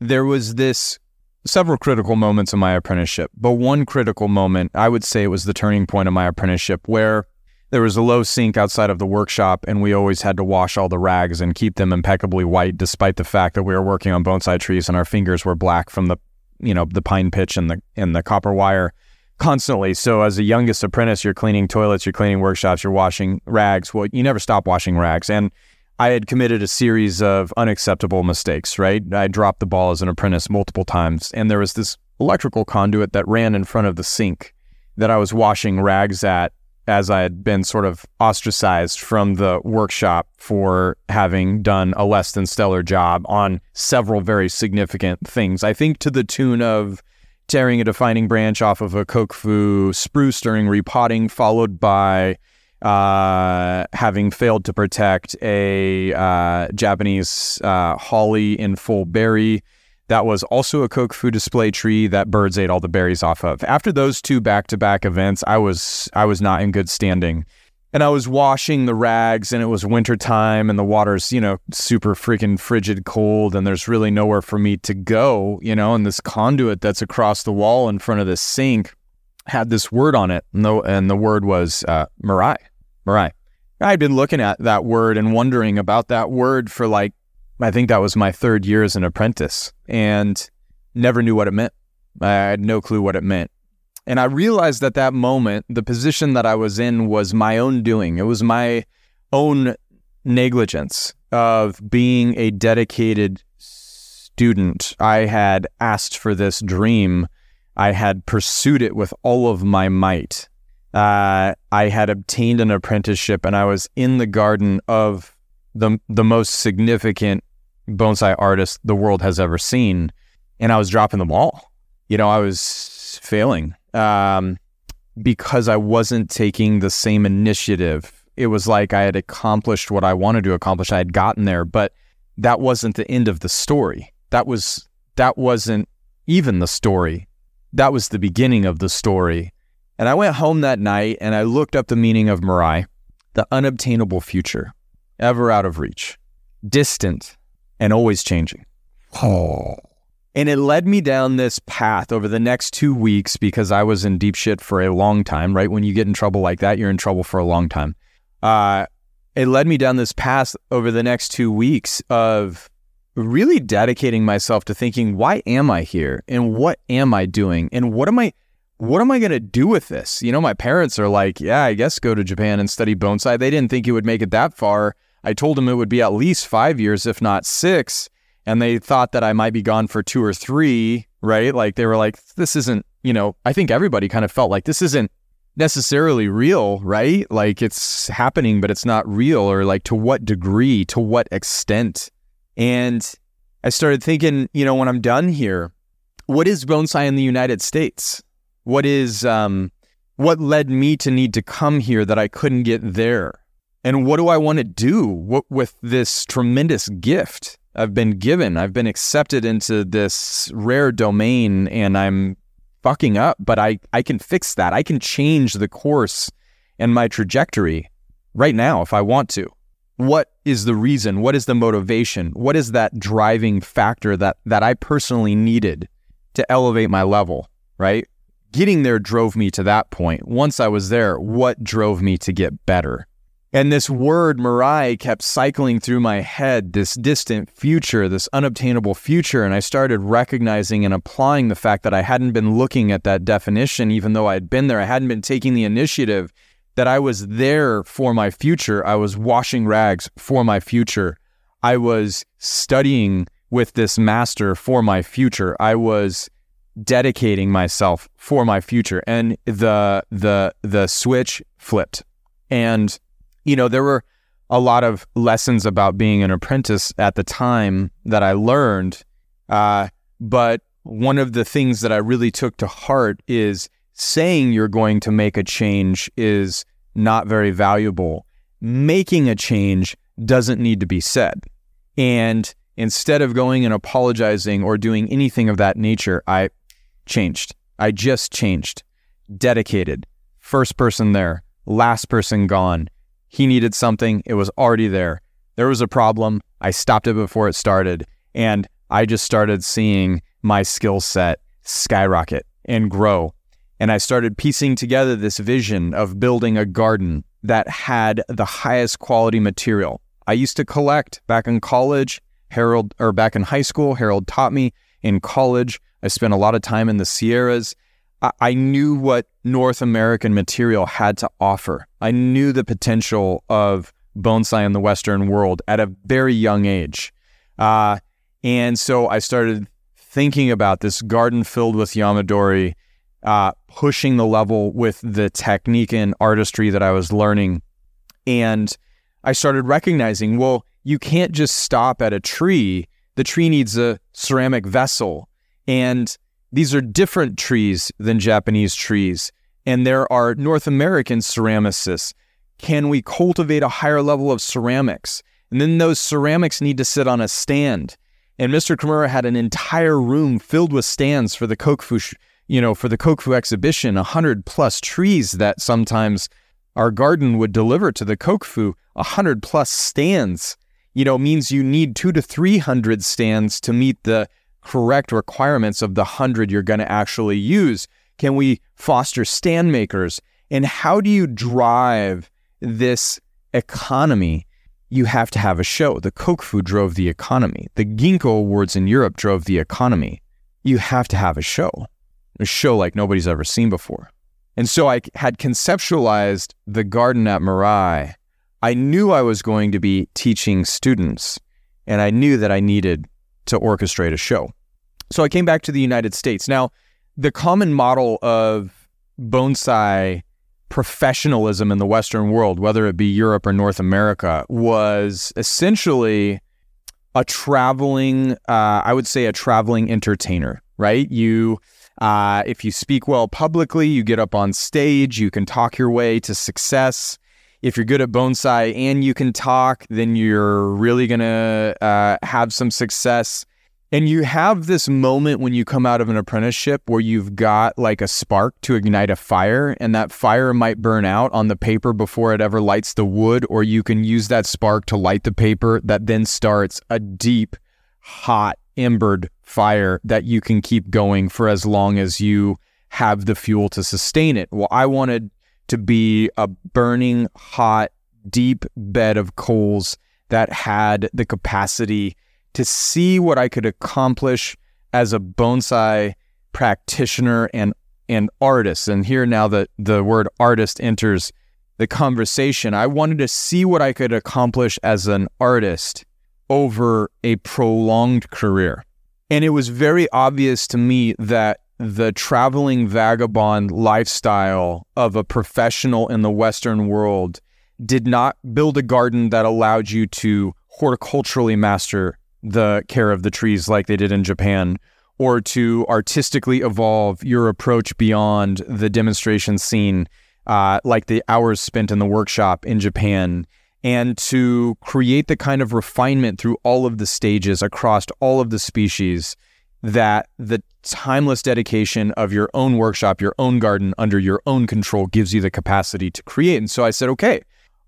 there was this several critical moments in my apprenticeship, but one critical moment, I would say it was the turning point of my apprenticeship where there was a low sink outside of the workshop and we always had to wash all the rags and keep them impeccably white despite the fact that we were working on bonsai trees and our fingers were black from the you know the pine pitch and the and the copper wire constantly so as a youngest apprentice you're cleaning toilets you're cleaning workshops you're washing rags well you never stop washing rags and I had committed a series of unacceptable mistakes, right? I dropped the ball as an apprentice multiple times, and there was this electrical conduit that ran in front of the sink that I was washing rags at as I had been sort of ostracized from the workshop for having done a less than stellar job on several very significant things. I think to the tune of tearing a defining branch off of a kokufu spruce during repotting, followed by uh, having failed to protect a uh, Japanese uh, holly in full berry. That was also a kokufu display tree that birds ate all the berries off of. After those two back-to-back events, I was I was not in good standing. And I was washing the rags and it was wintertime and the water's, you know, super freaking frigid cold and there's really nowhere for me to go, you know, and this conduit that's across the wall in front of the sink had this word on it. And the, and the word was uh, Mirai. Right. I'd been looking at that word and wondering about that word for like, I think that was my third year as an apprentice and never knew what it meant. I had no clue what it meant. And I realized at that moment, the position that I was in was my own doing. It was my own negligence of being a dedicated student. I had asked for this dream. I had pursued it with all of my might uh, I had obtained an apprenticeship and I was in the garden of the the most significant bonsai artist the world has ever seen, and I was dropping the ball. You know, I was failing um, because I wasn't taking the same initiative. It was like I had accomplished what I wanted to accomplish. I had gotten there, but that wasn't the end of the story. That was that wasn't even the story. That was the beginning of the story and I went home that night and I looked up the meaning of Mirai, the unobtainable future, ever out of reach, distant, and always changing. Oh. And it led me down this path over the next two weeks because I was in deep shit for a long time, right? When you get in trouble like that, you're in trouble for a long time. Uh, it led me down this path over the next two weeks of really dedicating myself to thinking, why am I here? And what am I doing? And what am I what am I going to do with this? You know, my parents are like, yeah, I guess go to Japan and study bonsai. They didn't think it would make it that far. I told them it would be at least five years, if not six. And they thought that I might be gone for two or three, right? Like they were like, this isn't, you know, I think everybody kind of felt like this isn't necessarily real, right? Like it's happening, but it's not real, or like to what degree, to what extent. And I started thinking, you know, when I'm done here, what is bonsai in the United States? What is um, what led me to need to come here that I couldn't get there? And what do I want to do what, with this tremendous gift I've been given? I've been accepted into this rare domain and I'm fucking up, but I, I can fix that. I can change the course and my trajectory right now if I want to. What is the reason? What is the motivation? What is that driving factor that that I personally needed to elevate my level, right? getting there drove me to that point. Once I was there, what drove me to get better? And this word Mirai kept cycling through my head, this distant future, this unobtainable future. And I started recognizing and applying the fact that I hadn't been looking at that definition, even though I'd been there. I hadn't been taking the initiative that I was there for my future. I was washing rags for my future. I was studying with this master for my future. I was dedicating myself for my future. And the the the switch flipped. And you know, there were a lot of lessons about being an apprentice at the time that I learned. Uh, but one of the things that I really took to heart is saying you're going to make a change is not very valuable. Making a change doesn't need to be said. And instead of going and apologizing or doing anything of that nature, I changed. I just changed. Dedicated. First person there, last person gone. He needed something, it was already there. There was a problem. I stopped it before it started. And I just started seeing my skill set skyrocket and grow. And I started piecing together this vision of building a garden that had the highest quality material. I used to collect back in college. Harold, or back in high school, Harold taught me. In college, I spent a lot of time in the Sierras. I, knew what North American material had to offer. I knew the potential of bonsai in the Western world at a very young age. Uh, and so I started thinking about this garden filled with Yamadori, uh, pushing the level with the technique and artistry that I was learning. And I started recognizing, well, you can't just stop at a tree. The tree needs a ceramic vessel. And these are different trees than Japanese trees. And there are North American ceramicists. Can we cultivate a higher level of ceramics? And then those ceramics need to sit on a stand. And Mr. Kimura had an entire room filled with stands for the Kokufu, you know, for the Kokufu exhibition, a hundred plus trees that sometimes our garden would deliver to the Kokufu, a hundred plus stands, you know, means you need two to 300 stands to meet the correct requirements of the hundred you're going to actually use. Can we foster stand makers? And how do you drive this economy? You have to have a show. The Kokufu drove the economy. The Ginkgo Awards in Europe drove the economy. You have to have a show, a show like nobody's ever seen before. And so I had conceptualized the garden at Mirai. I knew I was going to be teaching students, and I knew that I needed to orchestrate a show. So I came back to the United States. Now, the common model of bonsai professionalism in the Western world, whether it be Europe or North America, was essentially a traveling, uh, I would say, a traveling entertainer, right? You uh, if you speak well publicly, you get up on stage, you can talk your way to success. If you're good at bonsai and you can talk, then you're really to uh, have some success. And you have this moment when you come out of an apprenticeship where you've got like a spark to ignite a fire, and that fire might burn out on the paper before it ever lights the wood, or you can use that spark to light the paper that then starts a deep, hot, embered fire that you can keep going for as long as you have the fuel to sustain it. Well, I wanted to be a burning, hot, deep bed of coals that had the capacity to see what I could accomplish as a bonsai practitioner and and artist. And here now the the word artist enters the conversation. I wanted to see what I could accomplish as an artist over a prolonged career. And it was very obvious to me that the traveling vagabond lifestyle of a professional in the Western world did not build a garden that allowed you to horticulturally master the care of the trees like they did in Japan, or to artistically evolve your approach beyond the demonstration scene, uh, like the hours spent in the workshop in Japan and to create the kind of refinement through all of the stages across all of the species that the timeless dedication of your own workshop, your own garden under your own control gives you the capacity to create. And so I said, okay,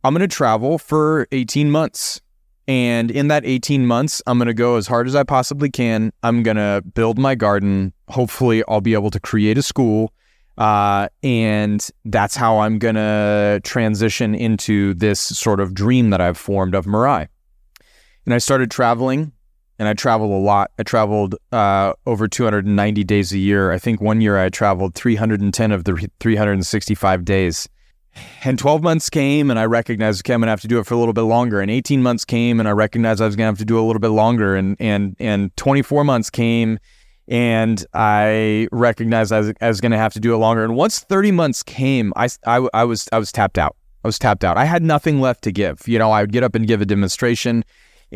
I'm going to travel for 18 months. And in that 18 months, I'm going to go as hard as I possibly can. I'm going to build my garden. Hopefully, I'll be able to create a school uh, and that's how I'm going to transition into this sort of dream that I've formed of Mirai. And I started traveling, and I traveled a lot. I traveled uh, over 290 days a year. I think one year I traveled 310 of the 365 days. And 12 months came, and I recognized, okay, I'm going to have to do it for a little bit longer. And 18 months came, and I recognized I was going to have to do a little bit longer. And and and 24 months came, and I recognized I was, was going to have to do it longer. And once 30 months came, I, I, I was I was tapped out. I was tapped out. I had nothing left to give. You know, I would get up and give a demonstration,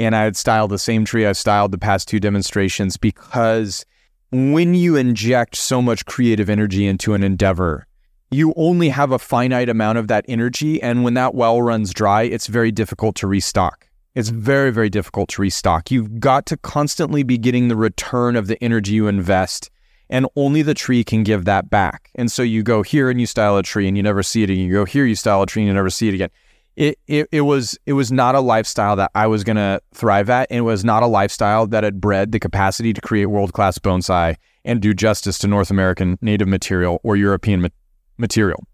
and I would style the same tree I styled the past two demonstrations because when you inject so much creative energy into an endeavor, you only have a finite amount of that energy. And when that well runs dry, it's very difficult to restock. It's very, very difficult to restock. You've got to constantly be getting the return of the energy you invest, and only the tree can give that back. And so you go here and you style a tree and you never see it again. You go here, you style a tree and you never see it again. It, it, it was it was not a lifestyle that I was gonna thrive at. And it was not a lifestyle that had bred the capacity to create world class bonsai and do justice to North American native material or European ma- material.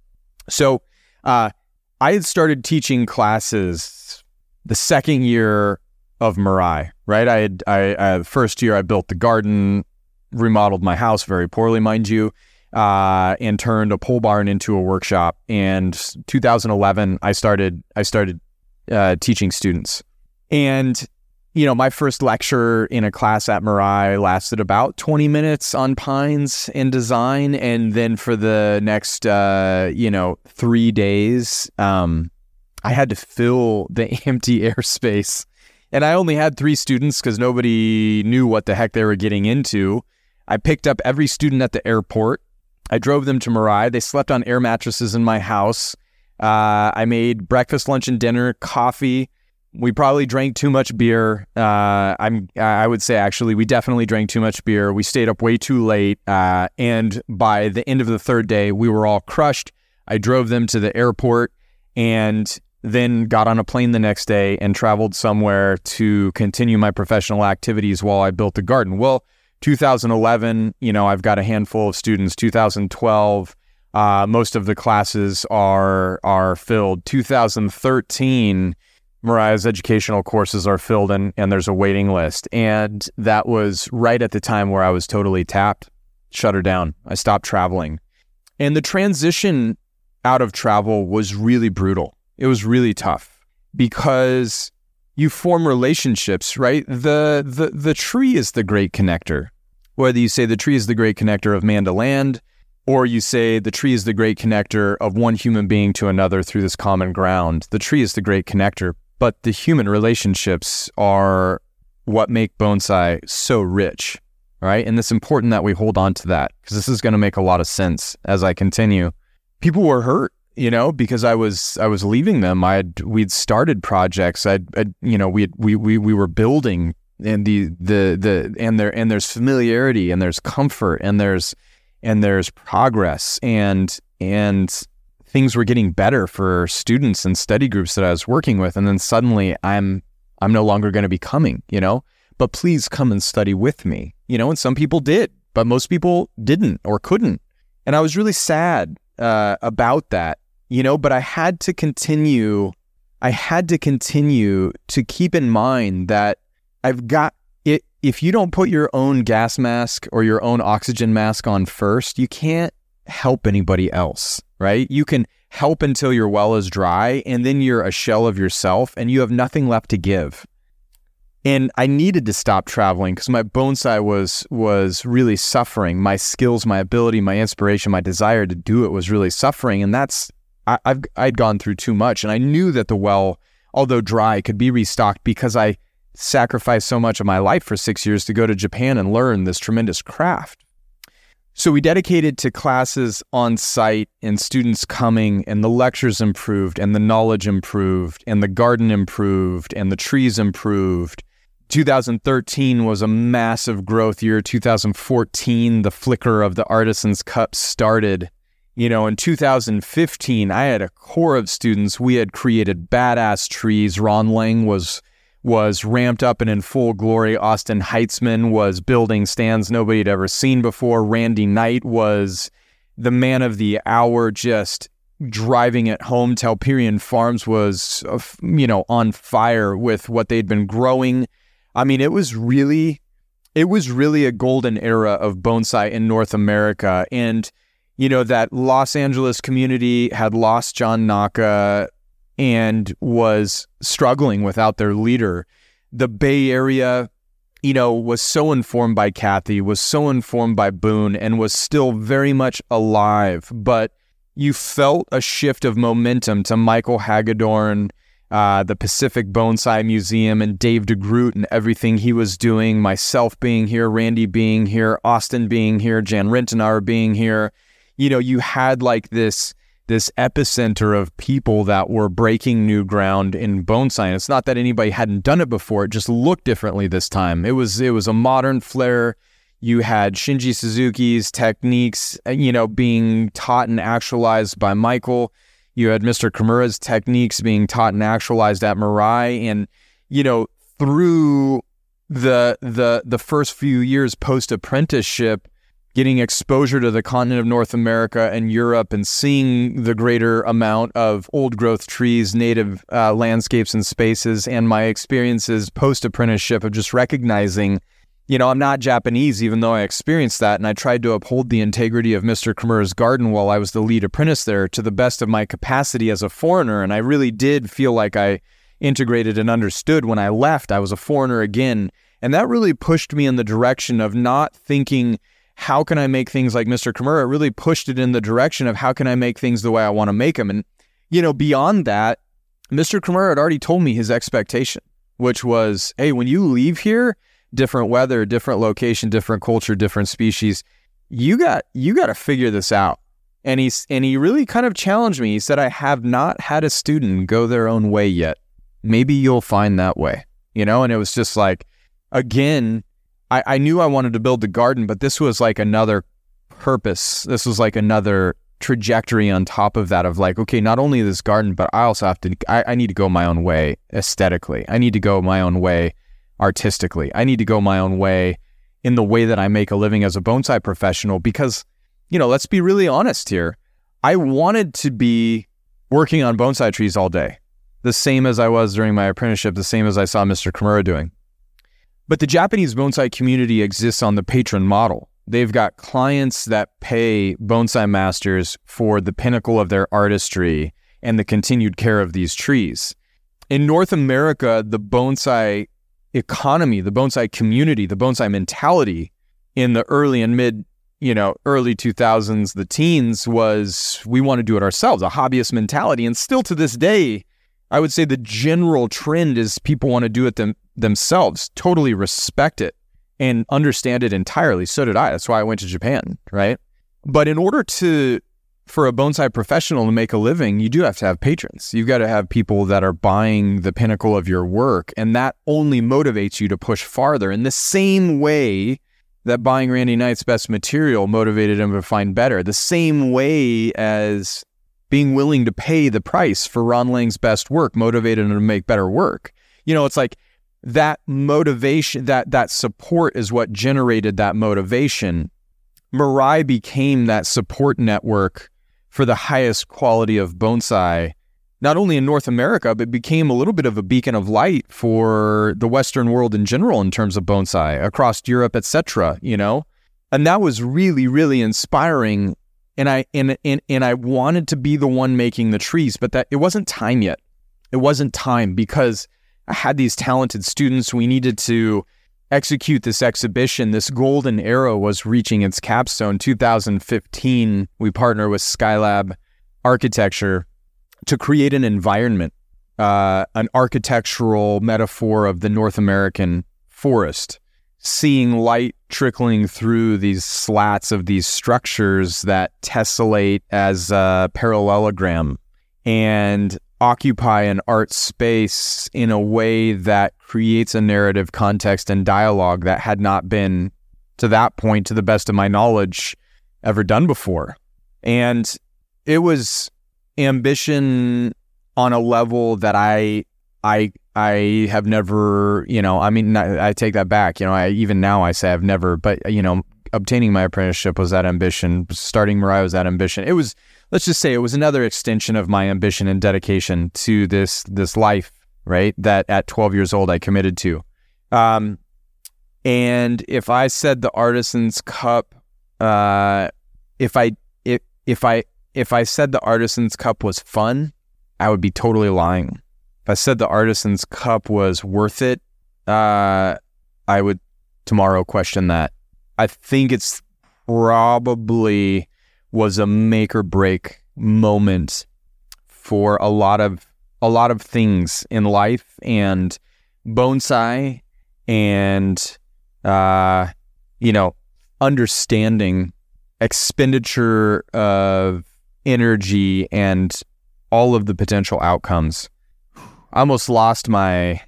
So uh, I had started teaching classes the second year of Mirai, right? I had I, I first year I built the garden, remodeled my house very poorly, mind you, uh, and turned a pole barn into a workshop. And 2011, I started I started uh, teaching students, and you know, my first lecture in a class at Mirai lasted about 20 minutes on pines and design. And then for the next, uh, you know, three days, um, I had to fill the <laughs> empty airspace. And I only had three students because nobody knew what the heck they were getting into. I picked up every student at the airport. I drove them to Mirai. They slept on air mattresses in my house. Uh, I made breakfast, lunch, and dinner, coffee we probably drank too much beer. Uh, I'm I would say actually we definitely drank too much beer. We stayed up way too late, uh, and by the end of the third day, we were all crushed. I drove them to the airport, and then got on a plane the next day and traveled somewhere to continue my professional activities while I built the garden. Well, 2011, you know, I've got a handful of students. 2012. Uh, most of the classes are are filled. 2013, Mirai's educational courses are filled and, and there's a waiting list. And that was right at the time where I was totally tapped, shut her down. I stopped traveling. And the transition out of travel was really brutal. It was really tough because you form relationships, right? The the the tree is the great connector. Whether you say the tree is the great connector of man to land, or you say the tree is the great connector of one human being to another through this common ground. The tree is the great connector but the human relationships are what make bonsai so rich, right? And it's important that we hold on to that because this is going to make a lot of sense as I continue. People were hurt, you know, because I was I was leaving them. I had we'd started projects. I'd, I'd you know we we we we were building and the the the and there and there's familiarity and there's comfort and there's and there's progress and and things were getting better for students and study groups that I was working with. And then suddenly I'm I'm no longer going to be coming, you know? But please come and study with me. You know, and some people did, but most people didn't or couldn't. And I was really sad uh, about that, you know, but I had to continue I had to continue to keep in mind that I've got it if you don't put your own gas mask or your own oxygen mask on first, you can't help anybody else right? You can help until your well is dry and then you're a shell of yourself and you have nothing left to give. And I needed to stop traveling because my bonsai was was really suffering. My skills, my ability, my inspiration, my desire to do it was really suffering. And that's I, I've I'd gone through too much. And I knew that the well, although dry, could be restocked because I sacrificed so much of my life for six years to go to Japan and learn this tremendous craft. So we dedicated to classes on site and students coming, and the lectures improved, and the knowledge improved, and the garden improved, and the trees improved. 2013 was a massive growth year. 2014, the flicker of the Artisan's Cup started. You know, in 2015, I had a core of students. We had created badass trees. Ron Lang was was ramped up and in full glory. Austin Heitzman was building stands nobody had ever seen before. Randy Knight was the man of the hour, just driving it home. Telperion Farms was, you know, on fire with what they'd been growing. I mean, it was really, it was really a golden era of bonsai in North America. And, you know, that Los Angeles community had lost John Naka and was struggling without their leader. The Bay Area you know, was so informed by Kathy, was so informed by Boon, and was still very much alive. But you felt a shift of momentum to Michael Hagedorn, uh, the Pacific Bonsai Museum, and Dave DeGroot and everything he was doing, myself being here, Randy being here, Austin being here, Jan Rintenaar being here. You know, you had like this this epicenter of people that were breaking new ground in bonsai. it's not that anybody hadn't done it before; it just looked differently this time. It was it was a modern flair. You had Shinji Suzuki's techniques, uh, you know, being taught and actualized by Michael. You had Mr. Kimura's techniques being taught and actualized at Mirai, and you know, through the the the first few years post apprenticeship getting exposure to the continent of North America and Europe and seeing the greater amount of old growth trees, native uh, landscapes and spaces, and my experiences post apprenticeship of just recognizing, you know, I'm not Japanese, even though I experienced that. And I tried to uphold the integrity of Mr. Kimura's garden while I was the lead apprentice there to the best of my capacity as a foreigner. And I really did feel like I integrated and understood when I left. I was a foreigner again. And that really pushed me in the direction of not thinking how can I make things like Mr. Kimura really pushed it in the direction of how can I make things the way I want to make them. And, you know, beyond that, Mr. Kimura had already told me his expectation, which was, hey, when you leave here, different weather, different location, different culture, different species, you got you got to figure this out. And he's and he really kind of challenged me. He said, I have not had a student go their own way yet. Maybe you'll find that way. You know, and it was just like, again, I, I knew I wanted to build the garden, but this was like another purpose. This was like another trajectory on top of that of like, okay, not only this garden, but I also have to, I, I need to go my own way aesthetically. I need to go my own way artistically. I need to go my own way in the way that I make a living as a bonsai professional because, you know, let's be really honest here. I wanted to be working on bonsai trees all day, the same as I was during my apprenticeship, the same as I saw Mr. Kimura doing. But the Japanese bonsai community exists on the patron model. They've got clients that pay bonsai masters for the pinnacle of their artistry and the continued care of these trees. In North America, the bonsai economy, the bonsai community, the bonsai mentality in the early and mid, you know, early 2000s, the teens was we want to do it ourselves, a hobbyist mentality. And still to this day, I would say the general trend is people want to do it them, themselves, totally respect it and understand it entirely. So did I. That's why I went to Japan, right? But in order to for a bonsai professional to make a living, you do have to have patrons. You've got to have people that are buying the pinnacle of your work, and that only motivates you to push farther. In the same way that buying Randy Knight's best material motivated him to find better, the same way as being willing to pay the price for Ron Lang's best work motivated him to make better work. You know, it's like that motivation, that that support is what generated that motivation. Mirai became that support network for the highest quality of bonsai, not only in North America, but became a little bit of a beacon of light for the Western world in general in terms of bonsai across Europe, etc. You know, and that was really, really inspiring and I and, and and I wanted to be the one making the trees, but that it wasn't time yet. It wasn't time because Had these talented students. We needed to execute this exhibition. This golden era was reaching its capstone. 2015, we partner with Skylab Architecture to create an environment, uh, an architectural metaphor of the North American forest seeing light trickling through these slats of these structures that tessellate as a parallelogram and occupy an art space in a way that creates a narrative context and dialogue that had not been to that point to the best of my knowledge ever done before and it was ambition on a level that i i I have never, you know, I mean, I take that back. You know, I even now I say I've never, but you know, obtaining my apprenticeship was that ambition. Starting Mirai was that ambition. It was, let's just say, it was another extension of my ambition and dedication to this this life, right? That at 12 years old I committed to. Um, and if I said the Artisan's Cup, uh, if I if if I if I said the Artisan's Cup was fun, I would be totally lying if I said the Artisan's Cup was worth it, uh, I would tomorrow question that. I think it's probably was a make or break moment for a lot of a lot of things in life and bonsai and uh, you know understanding expenditure of energy and all of the potential outcomes. I almost lost my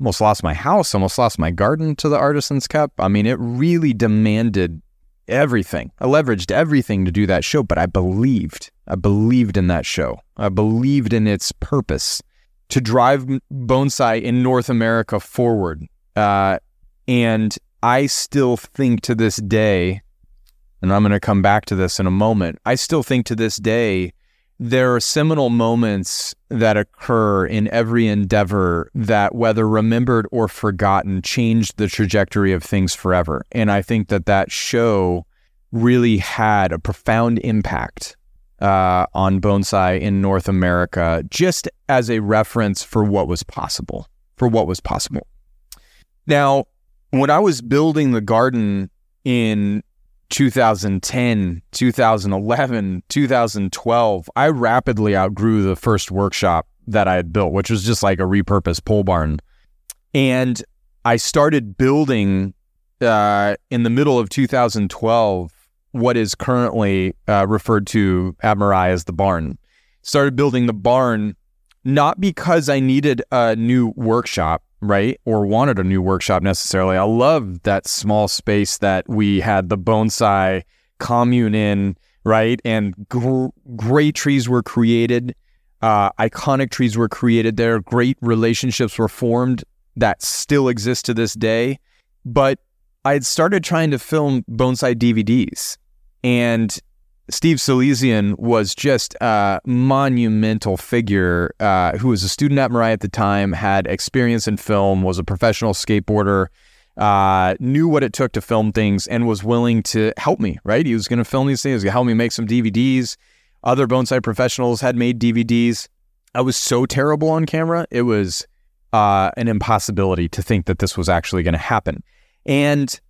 almost lost my house, almost lost my garden to the Artisan's Cup. I mean, it really demanded everything. I leveraged everything to do that show, but I believed. I believed in that show. I believed in its purpose to drive bonsai in North America forward. Uh, and I still think to this day, and I'm going to come back to this in a moment, I still think to this day, there are seminal moments that occur in every endeavor that, whether remembered or forgotten, changed the trajectory of things forever. And I think that that show really had a profound impact uh, on bonsai in North America, just as a reference for what was possible. For what was possible. Now, when I was building the garden in 2010, 2011, 2012, I rapidly outgrew the first workshop that I had built, which was just like a repurposed pole barn. And I started building uh, in the middle of 2012 what is currently uh, referred to at Mirai as the barn. Started building the barn not because I needed a new workshop, right? Or wanted a new workshop necessarily. I love that small space that we had the bonsai commune in, right? And gr- great trees were created. Uh, iconic trees were created there. Great relationships were formed that still exist to this day. But I had started trying to film bonsai DVDs. And Steve Salesian was just a monumental figure uh, who was a student at Mirai at the time, had experience in film, was a professional skateboarder, uh, knew what it took to film things, and was willing to help me, right? He was going to film these things, he was going to help me make some DVDs. Other bonsai professionals had made DVDs. I was so terrible on camera, it was uh, an impossibility to think that this was actually going to happen. And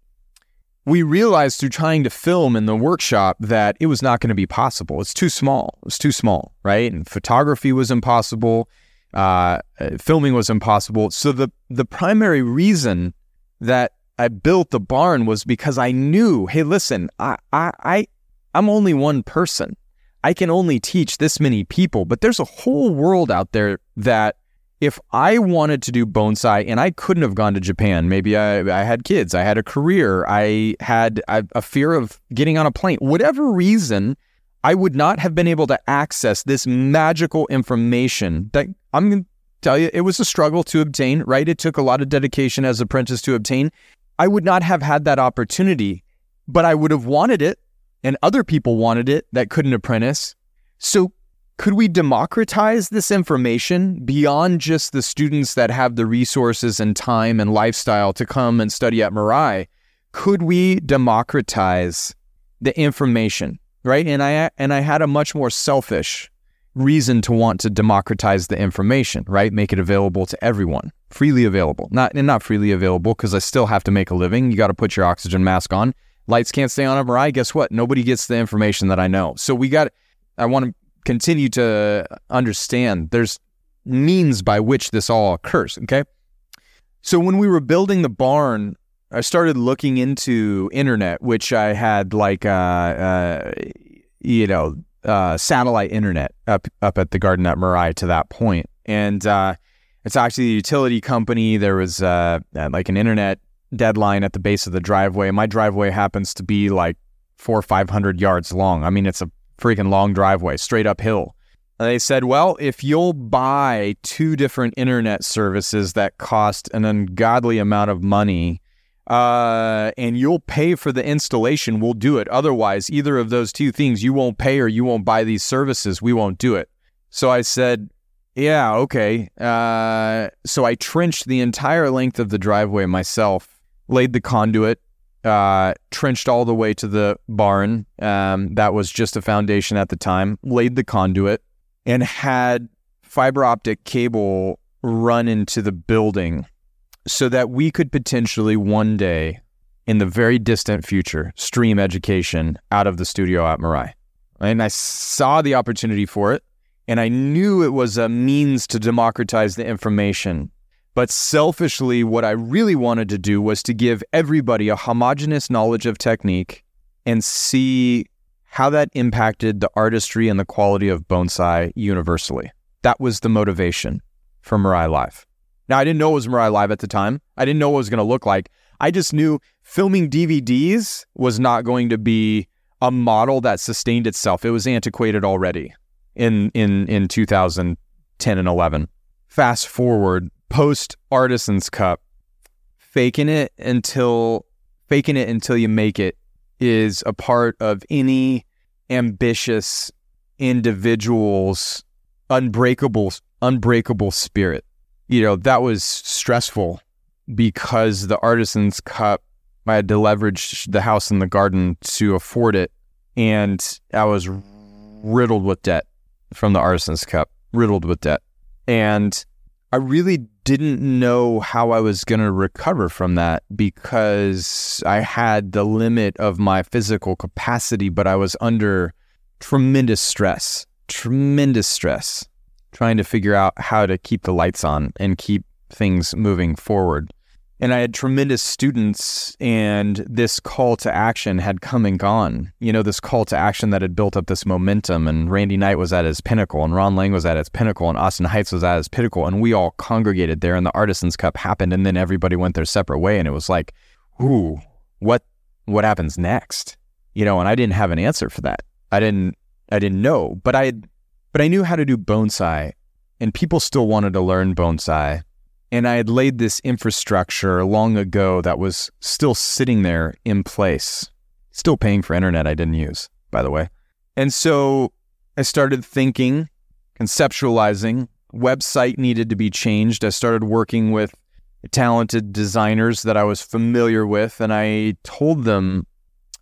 we realized through trying to film in the workshop that it was not going to be possible. It's too small. It was too small, right? And photography was impossible. Uh, filming was impossible. So the the primary reason that I built the barn was because I knew, hey, listen, I I, I I'm only one person. I can only teach this many people, but there's a whole world out there that if I wanted to do bonsai and I couldn't have gone to Japan, maybe I, I had kids, I had a career, I had a, a fear of getting on a plane, whatever reason, I would not have been able to access this magical information that I'm going to tell you, it was a struggle to obtain, right? It took a lot of dedication as apprentice to obtain. I would not have had that opportunity, but I would have wanted it, and other people wanted it that couldn't apprentice. So could we democratize this information beyond just the students that have the resources and time and lifestyle to come and study at Mirai? Could we democratize the information, right? And I and I had a much more selfish reason to want to democratize the information, right? Make it available to everyone, freely available. Not and not freely available because I still have to make a living. You got to put your oxygen mask on. Lights can't stay on at Mirai. Guess what? Nobody gets the information that I know. So we got. I want to continue to understand there's means by which this all occurs. Okay. So when we were building the barn, I started looking into internet, which I had like, uh, uh, you know, uh, satellite internet up up at the garden at Mirai to that point, and uh, it's actually a utility company. There was uh, like an internet deadline at the base of the driveway. My driveway happens to be like four or five hundred yards long. I mean, it's a freaking long driveway, straight uphill. And they said, well, if you'll buy two different internet services that cost an ungodly amount of money, uh, and you'll pay for the installation, we'll do it. Otherwise, either of those two things, you won't pay or you won't buy these services, we won't do it. So I said, yeah, okay. Uh, so I trenched the entire length of the driveway myself, laid the conduit, uh, trenched all the way to the barn. Um, that was just a foundation at the time, laid the conduit, and had fiber optic cable run into the building so that we could potentially one day in the very distant future stream education out of the studio at Mirai. And I saw the opportunity for it, and I knew it was a means to democratize the information. But selfishly, what I really wanted to do was to give everybody a homogenous knowledge of technique and see how that impacted the artistry and the quality of bonsai universally. That was the motivation for Mirai Live. Now, I didn't know it was Mirai Live at the time. I didn't know what it was going to look like. I just knew filming DVDs was not going to be a model that sustained itself. It was antiquated already in in in 2010 and 11. Fast forward post Artisans Cup, faking it until faking it until you make it is a part of any ambitious individual's unbreakable unbreakable spirit. You know, that was stressful because the Artisans Cup I had to leverage the house and the garden to afford it and I was riddled with debt from the Artisans Cup, riddled with debt. And I really didn't know how I was going to recover from that because I had the limit of my physical capacity, but I was under tremendous stress, tremendous stress, trying to figure out how to keep the lights on and keep things moving forward and I had tremendous students, and this call to action had come and gone. You know, this call to action that had built up this momentum, and Randy Knight was at his pinnacle, and Ron Lang was at his pinnacle, and Austin Heights was at his pinnacle, and we all congregated there, and the Artisans Cup happened, and then everybody went their separate way, and it was like, ooh, what what happens next? You know, and I didn't have an answer for that. I didn't I didn't know, but I but I knew how to do bonsai, and people still wanted to learn bonsai and I had laid this infrastructure long ago that was still sitting there in place, still paying for internet I didn't use, by the way. And so I started thinking, conceptualizing, website needed to be changed. I started working with talented designers that I was familiar with, and I told them,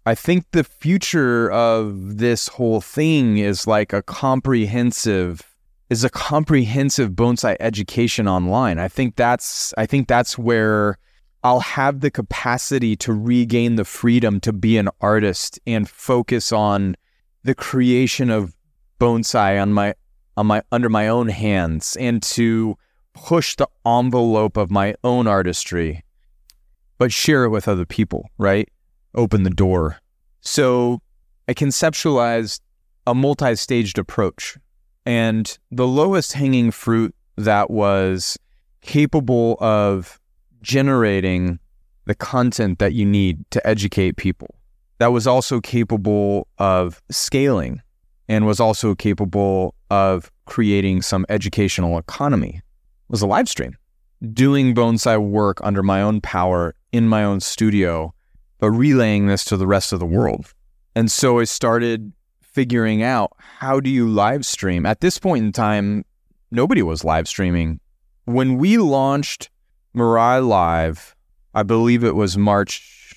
I think the future of this whole thing is like a comprehensive is a comprehensive bonsai education online. I think that's I think that's where I'll have the capacity to regain the freedom to be an artist and focus on the creation of bonsai on my on my under my own hands and to push the envelope of my own artistry but share it with other people, right? Open the door. So I conceptualized a multi-staged approach and the lowest hanging fruit that was capable of generating the content that you need to educate people, that was also capable of scaling and was also capable of creating some educational economy was a live stream. Doing bonsai work under my own power in my own studio, but relaying this to the rest of the world. And so I started figuring out how do you live stream. At this point in time, nobody was live streaming. When we launched Mirai Live, I believe it was March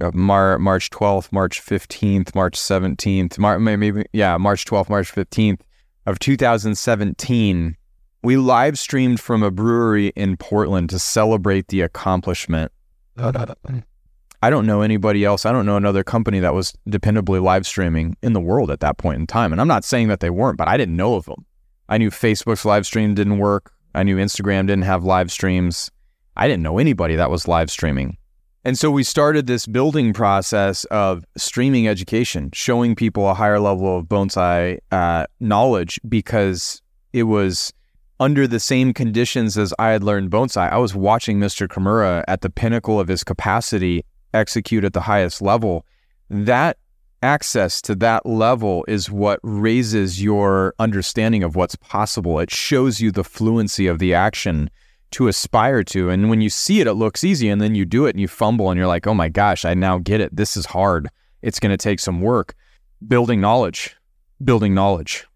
uh, Mar- March 12th, March 15th, March 17th, Mar- maybe yeah, March 12th, March 15th of 2017. We live streamed from a brewery in Portland to celebrate the accomplishment. <clears throat> I don't know anybody else. I don't know another company that was dependably live streaming in the world at that point in time. And I'm not saying that they weren't, but I didn't know of them. I knew Facebook's live stream didn't work. I knew Instagram didn't have live streams. I didn't know anybody that was live streaming. And so we started this building process of streaming education, showing people a higher level of bonsai uh, knowledge because it was under the same conditions as I had learned bonsai. I was watching Mr. Kimura at the pinnacle of his capacity execute at the highest level, that access to that level is what raises your understanding of what's possible. It shows you the fluency of the action to aspire to. And when you see it, it looks easy. And then you do it and you fumble and you're like, oh my gosh, I now get it. This is hard. It's going to take some work. Building knowledge, building knowledge.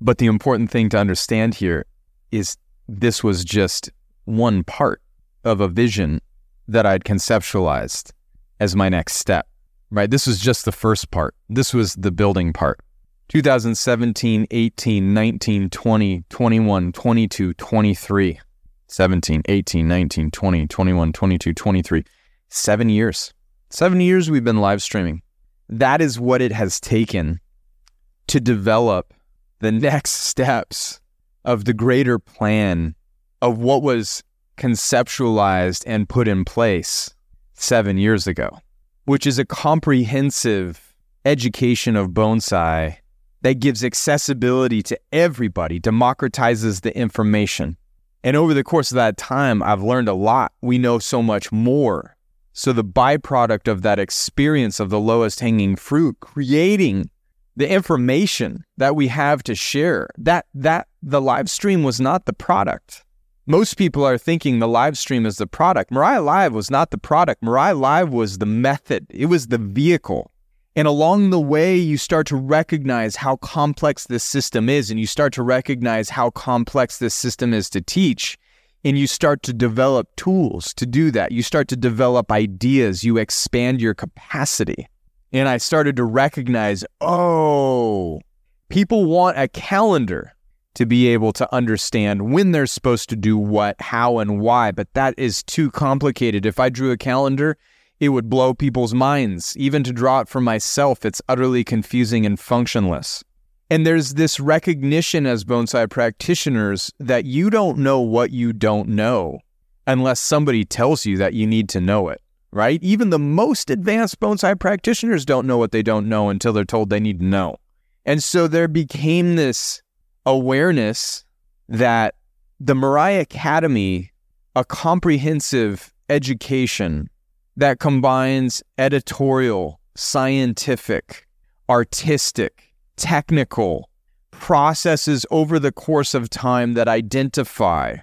But the important thing to understand here is this was just one part of a vision that I'd conceptualized as my next step, right? This was just the first part. This was the building part. 2017, 18, 19, 20, 21, 22, 23. 17, 18, 19, 20, 21, 22, 23. Seven years. Seven years we've been live streaming. That is what it has taken to develop the next steps of the greater plan of what was conceptualized and put in place seven years ago, which is a comprehensive education of bonsai that gives accessibility to everybody, democratizes the information. And over the course of that time, I've learned a lot. We know so much more. So, the byproduct of that experience of the lowest hanging fruit, creating the information that we have to share, that, that the live stream was not the product. Most people are thinking the live stream is the product. Mirai Live was not the product. Mirai Live was the method, it was the vehicle. And along the way, you start to recognize how complex this system is, and you start to recognize how complex this system is to teach. And you start to develop tools to do that. You start to develop ideas, you expand your capacity. And I started to recognize oh, people want a calendar to be able to understand when they're supposed to do what, how, and why. But that is too complicated. If I drew a calendar, it would blow people's minds. Even to draw it for myself, it's utterly confusing and functionless. And there's this recognition as bonsai practitioners that you don't know what you don't know unless somebody tells you that you need to know it, right? Even the most advanced bonsai practitioners don't know what they don't know until they're told they need to know. And so there became this awareness that the Mirai Academy, a comprehensive education that combines editorial, scientific, artistic, technical processes over the course of time that identify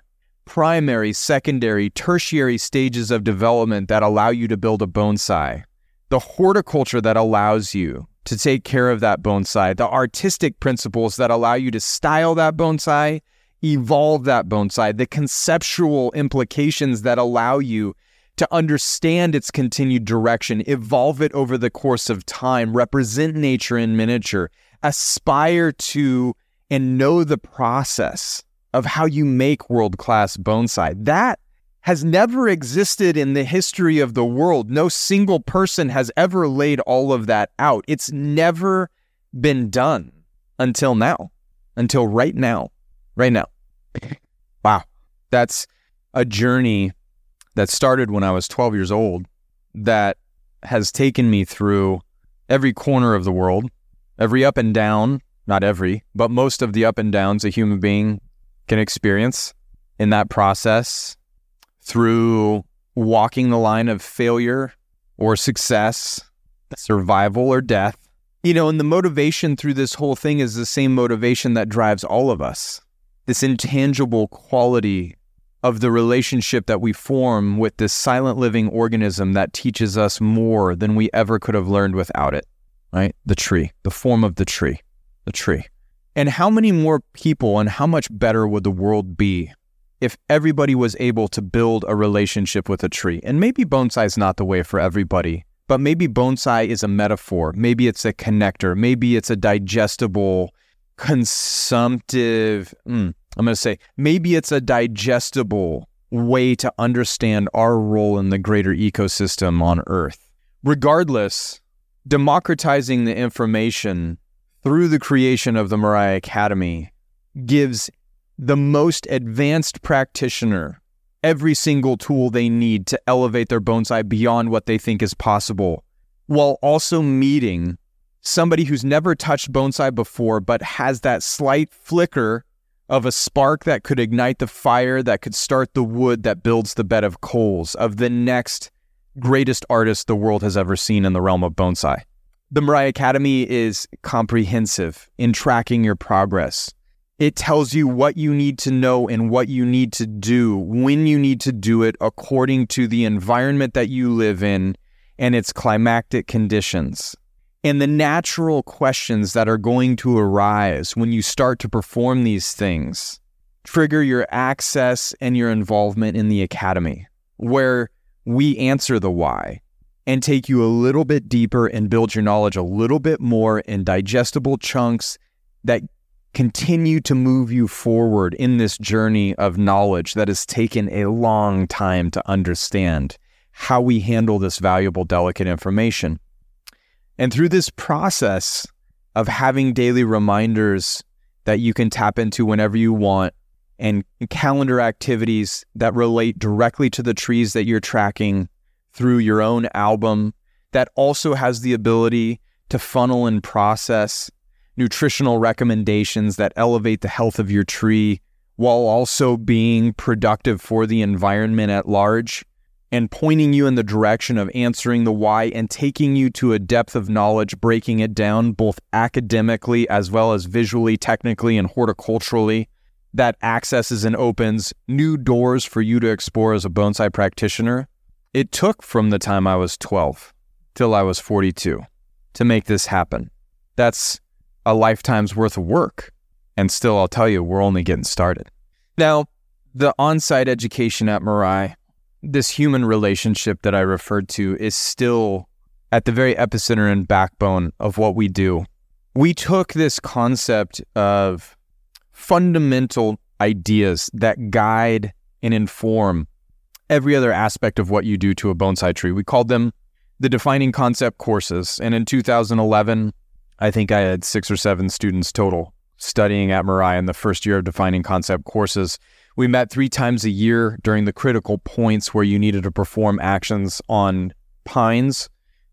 primary, secondary, tertiary stages of development that allow you to build a bonsai, the horticulture that allows you to take care of that bonsai, the artistic principles that allow you to style that bonsai, evolve that bonsai, the conceptual implications that allow you to understand its continued direction, evolve it over the course of time, represent nature in miniature, aspire to and know the process of how you make world class bonsai. That has never existed in the history of the world. No single person has ever laid all of that out. It's never been done until now, until right now, right now. wow. That's a journey that started when I was 12 years old that has taken me through every corner of the world, every up and down, not every, but most of the up and downs a human being can experience in that process through walking the line of failure or success, survival or death. You know, and the motivation through this whole thing is the same motivation that drives all of us. This intangible quality of the relationship that we form with this silent living organism that teaches us more than we ever could have learned without it, right? The tree, the form of the tree, the tree. And how many more people and how much better would the world be if everybody was able to build a relationship with a tree? And maybe bonsai is not the way for everybody, but maybe bonsai is a metaphor. Maybe it's a connector. Maybe it's a digestible, consumptive, mm, I'm going to say maybe it's a digestible way to understand our role in the greater ecosystem on Earth. Regardless, democratizing the information through the creation of the Mirai Academy gives the most advanced practitioner every single tool they need to elevate their bonsai beyond what they think is possible, while also meeting somebody who's never touched bonsai before but has that slight flicker of a spark that could ignite the fire that could start the wood that builds the bed of coals of the next greatest artist the world has ever seen in the realm of bonsai. The Mirai Academy is comprehensive in tracking your progress. It tells you what you need to know and what you need to do, when you need to do it according to the environment that you live in and its climactic conditions. And the natural questions that are going to arise when you start to perform these things trigger your access and your involvement in the academy, where we answer the why and take you a little bit deeper and build your knowledge a little bit more in digestible chunks that continue to move you forward in this journey of knowledge that has taken a long time to understand how we handle this valuable, delicate information. And through this process of having daily reminders that you can tap into whenever you want and calendar activities that relate directly to the trees that you're tracking through your own album that also has the ability to funnel and process nutritional recommendations that elevate the health of your tree while also being productive for the environment at large and pointing you in the direction of answering the why and taking you to a depth of knowledge, breaking it down both academically as well as visually, technically, and horticulturally that accesses and opens new doors for you to explore as a bonsai practitioner. It took from the time I was 12 till I was 42 to make this happen. That's a lifetime's worth of work. And still, I'll tell you, we're only getting started. Now, the on site education at Mirai, this human relationship that I referred to, is still at the very epicenter and backbone of what we do. We took this concept of fundamental ideas that guide and inform every other aspect of what you do to a bonsai tree. We called them the defining concept courses. And in 2011, I think I had six or seven students total studying at Mirai in the first year of defining concept courses. We met three times a year during the critical points where you needed to perform actions on pines,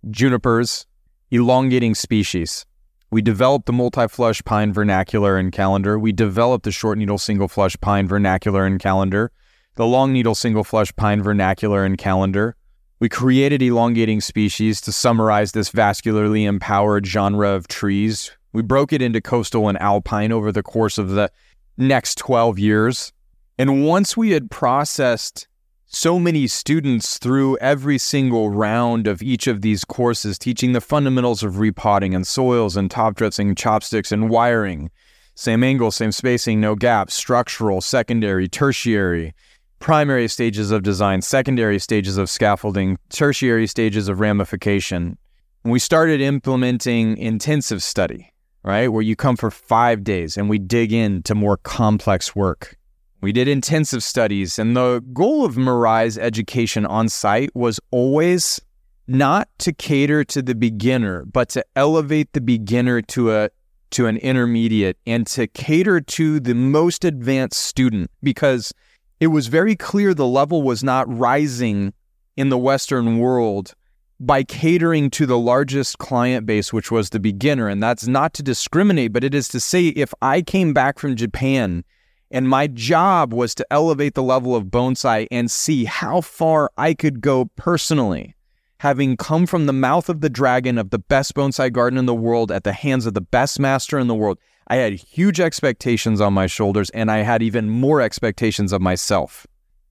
junipers, elongating species. We developed the multi-flush pine vernacular and calendar. We developed the short needle single flush pine vernacular and calendar, the long needle single flush pine vernacular and calendar. We created elongating species to summarize this vascularly empowered genre of trees. We broke it into coastal and alpine over the course of the next 12 years. And once we had processed so many students through every single round of each of these courses, teaching the fundamentals of repotting and soils and top dressing, chopsticks and wiring. Same angle, same spacing, no gaps, structural, secondary, tertiary, primary stages of design, secondary stages of scaffolding, tertiary stages of ramification. And we started implementing intensive study, right? Where you come for five days and we dig into more complex work. We did intensive studies, and the goal of Mirai's education on site was always not to cater to the beginner, but to elevate the beginner to a to an intermediate and to cater to the most advanced student because it was very clear the level was not rising in the Western world by catering to the largest client base, which was the beginner. And that's not to discriminate, but it is to say if I came back from Japan and my job was to elevate the level of bonsai and see how far I could go personally. Having come from the mouth of the dragon of the best bonsai garden in the world at the hands of the best master in the world, I had huge expectations on my shoulders and I had even more expectations of myself.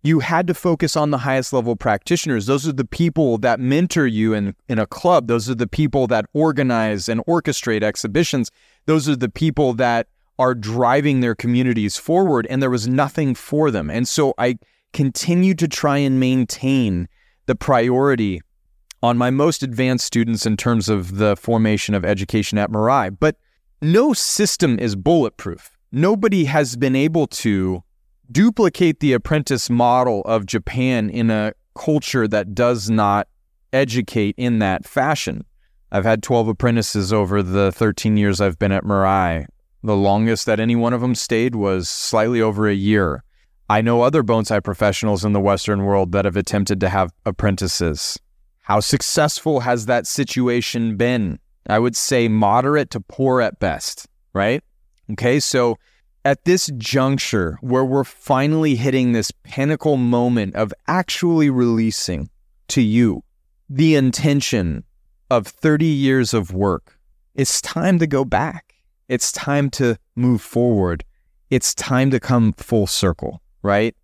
You had to focus on the highest level practitioners. Those are the people that mentor you in, in a club. Those are the people that organize and orchestrate exhibitions. Those are the people that are driving their communities forward and there was nothing for them. And so I continue to try and maintain the priority on my most advanced students in terms of the formation of education at Mirai. But no system is bulletproof. Nobody has been able to duplicate the apprentice model of Japan in a culture that does not educate in that fashion. I've had 12 apprentices over the 13 years I've been at Mirai. The longest that any one of them stayed was slightly over a year. I know other bonsai professionals in the Western world that have attempted to have apprentices. How successful has that situation been? I would say moderate to poor at best, right? Okay, so at this juncture where we're finally hitting this pinnacle moment of actually releasing to you the intention of 30 years of work, it's time to go back. It's time to move forward. It's time to come full circle, right?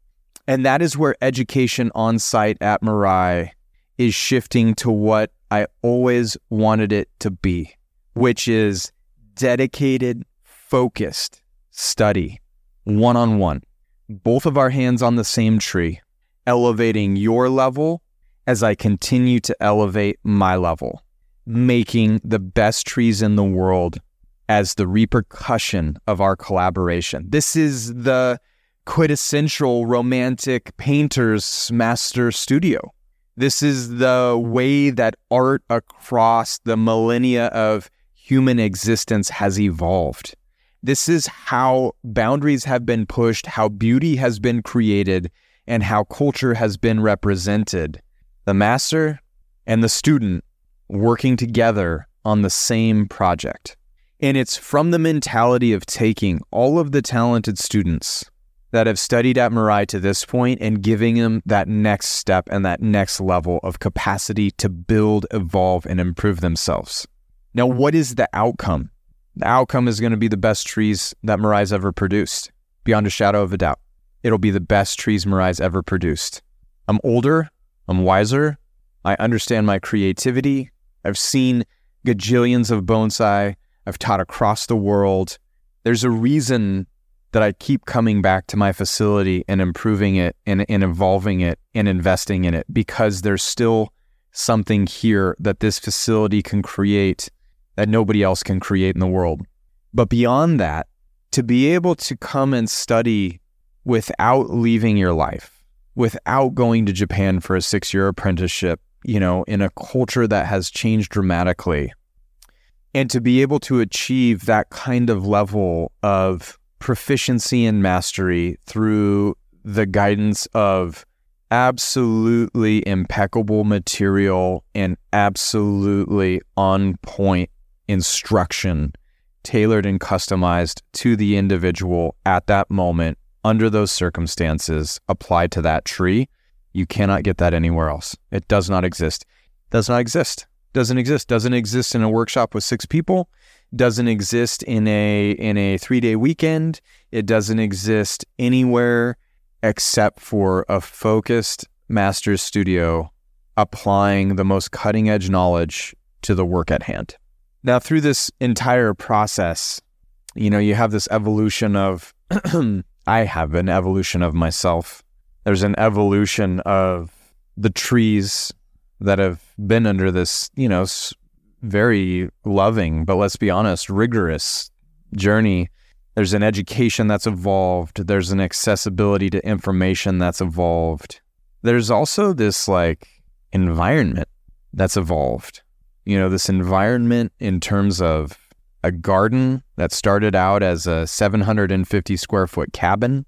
And that is where education on site at Mirai is shifting to what I always wanted it to be, which is dedicated, focused study, one on one, both of our hands on the same tree, elevating your level as I continue to elevate my level, making the best trees in the world as the repercussion of our collaboration. This is the quintessential romantic painter's master studio. This is the way that art across the millennia of human existence has evolved. This is how boundaries have been pushed, how beauty has been created, and how culture has been represented. The master and the student working together on the same project. And it's from the mentality of taking all of the talented students that have studied at Mirai to this point and giving them that next step and that next level of capacity to build, evolve, and improve themselves. Now, what is the outcome? The outcome is going to be the best trees that Mirai's ever produced, beyond a shadow of a doubt. It'll be the best trees Mirai's ever produced. I'm older, I'm wiser, I understand my creativity. I've seen gajillions of bonsai. I've taught across the world. There's a reason that I keep coming back to my facility and improving it and, and evolving it and investing in it because there's still something here that this facility can create that nobody else can create in the world. But beyond that, to be able to come and study without leaving your life, without going to Japan for a six year apprenticeship, you know, in a culture that has changed dramatically, and to be able to achieve that kind of level of proficiency and mastery through the guidance of absolutely impeccable material and absolutely on point instruction tailored and customized to the individual at that moment under those circumstances applied to that tree. You cannot get that anywhere else. It does not exist. Does not exist. Doesn't exist. Doesn't exist in a workshop with six people. Doesn't exist in a in a three day weekend. It doesn't exist anywhere except for a focused master's studio applying the most cutting edge knowledge to the work at hand. Now, through this entire process, you know, you have this evolution of, <clears throat> I have an evolution of myself. There's an evolution of the trees that have been under this, you know, very loving, but let's be honest, rigorous journey. There's an education that's evolved. There's an accessibility to information that's evolved. There's also this like environment that's evolved you know, this environment in terms of a garden that started out as a 750 square foot cabin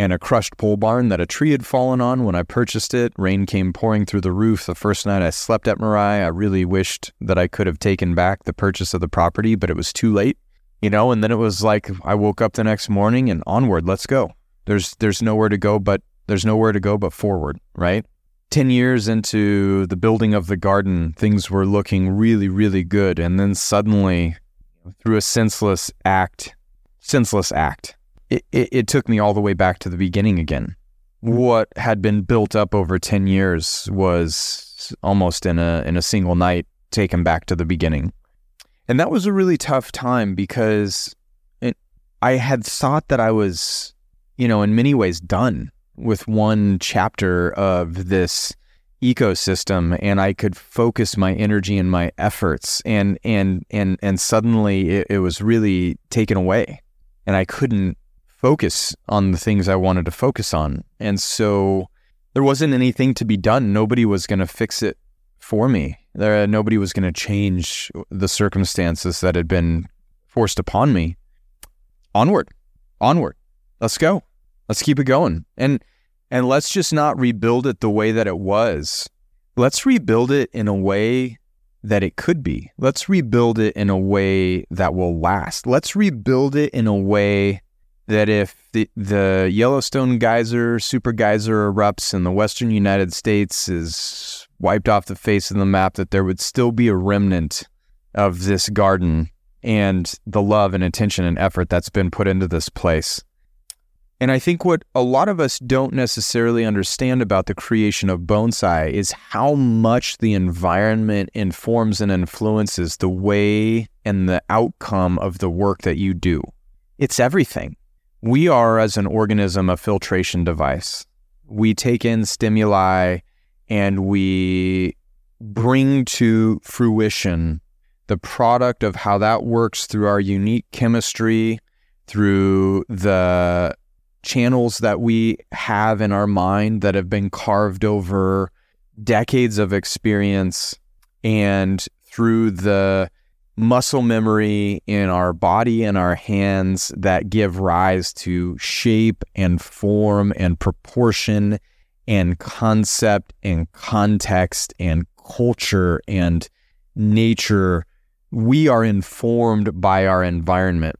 and a crushed pole barn that a tree had fallen on when I purchased it. Rain came pouring through the roof the first night I slept at Mirai. I really wished that I could have taken back the purchase of the property, but it was too late. You know, and then it was like I woke up the next morning and onward, let's go. There's there's nowhere to go but there's nowhere to go but forward, right? 10 years into the building of the garden, things were looking really, really good. And then suddenly, through a senseless act, senseless act, it, it, it, took me all the way back to the beginning again. Hmm. What had been built up over 10 years was almost in a, in a single night taken back to the beginning. And that was a really tough time because it, I had thought that I was, you know, in many ways done with one chapter of this ecosystem and I could focus my energy and my efforts and and and and suddenly it, it, was really taken away and I couldn't focus on the things I wanted to focus on. And so there wasn't anything to be done. Nobody was going to fix it for me. There nobody was going to change the circumstances that had been forced upon me. Onward onward. Let's go. Let's keep it going. And and let's just not rebuild it the way that it was. Let's rebuild it in a way that it could be. Let's rebuild it in a way that will last. Let's rebuild it in a way that if the, the Yellowstone geyser, super geyser erupts in the western United States is wiped off the face of the map, that there would still be a remnant of this garden and the love and attention and effort that's been put into this place. And I think what a lot of us don't necessarily understand about the creation of bonsai is how much the environment informs and influences the way and the outcome of the work that you do. It's everything. We are, as an organism, a filtration device. We take in stimuli and we bring to fruition the product of how that works through our unique chemistry, through the channels that we have in our mind that have been carved over decades of experience and through the muscle memory in our body and our hands that give rise to shape and form and proportion and concept and context and culture and nature, we are informed by our environment.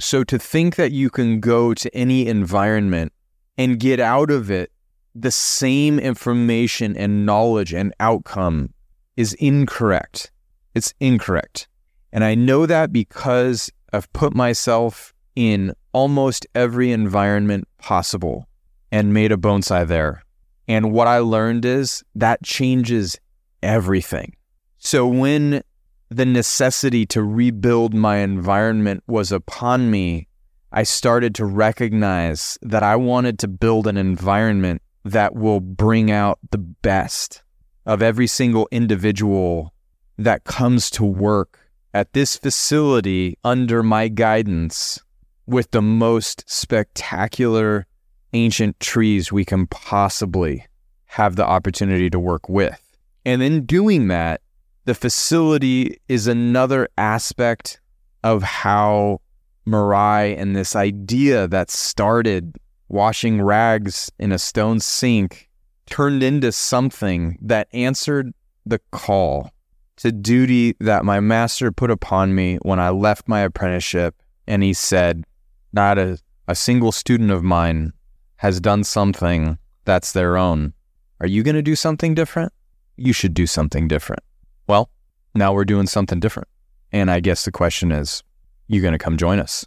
So to think that you can go to any environment and get out of it the same information and knowledge and outcome is incorrect. It's incorrect. And I know that because I've put myself in almost every environment possible and made a bonsai there. And what I learned is that changes everything. So when the necessity to rebuild my environment was upon me, I started to recognize that I wanted to build an environment that will bring out the best of every single individual that comes to work at this facility under my guidance with the most spectacular ancient trees we can possibly have the opportunity to work with. And in doing that, the facility is another aspect of how Mirai and this idea that started washing rags in a stone sink turned into something that answered the call to duty that my master put upon me when I left my apprenticeship. And he said, Not a, a single student of mine has done something that's their own. Are you going to do something different? You should do something different. Well, now we're doing something different. And I guess the question is, you going to come join us?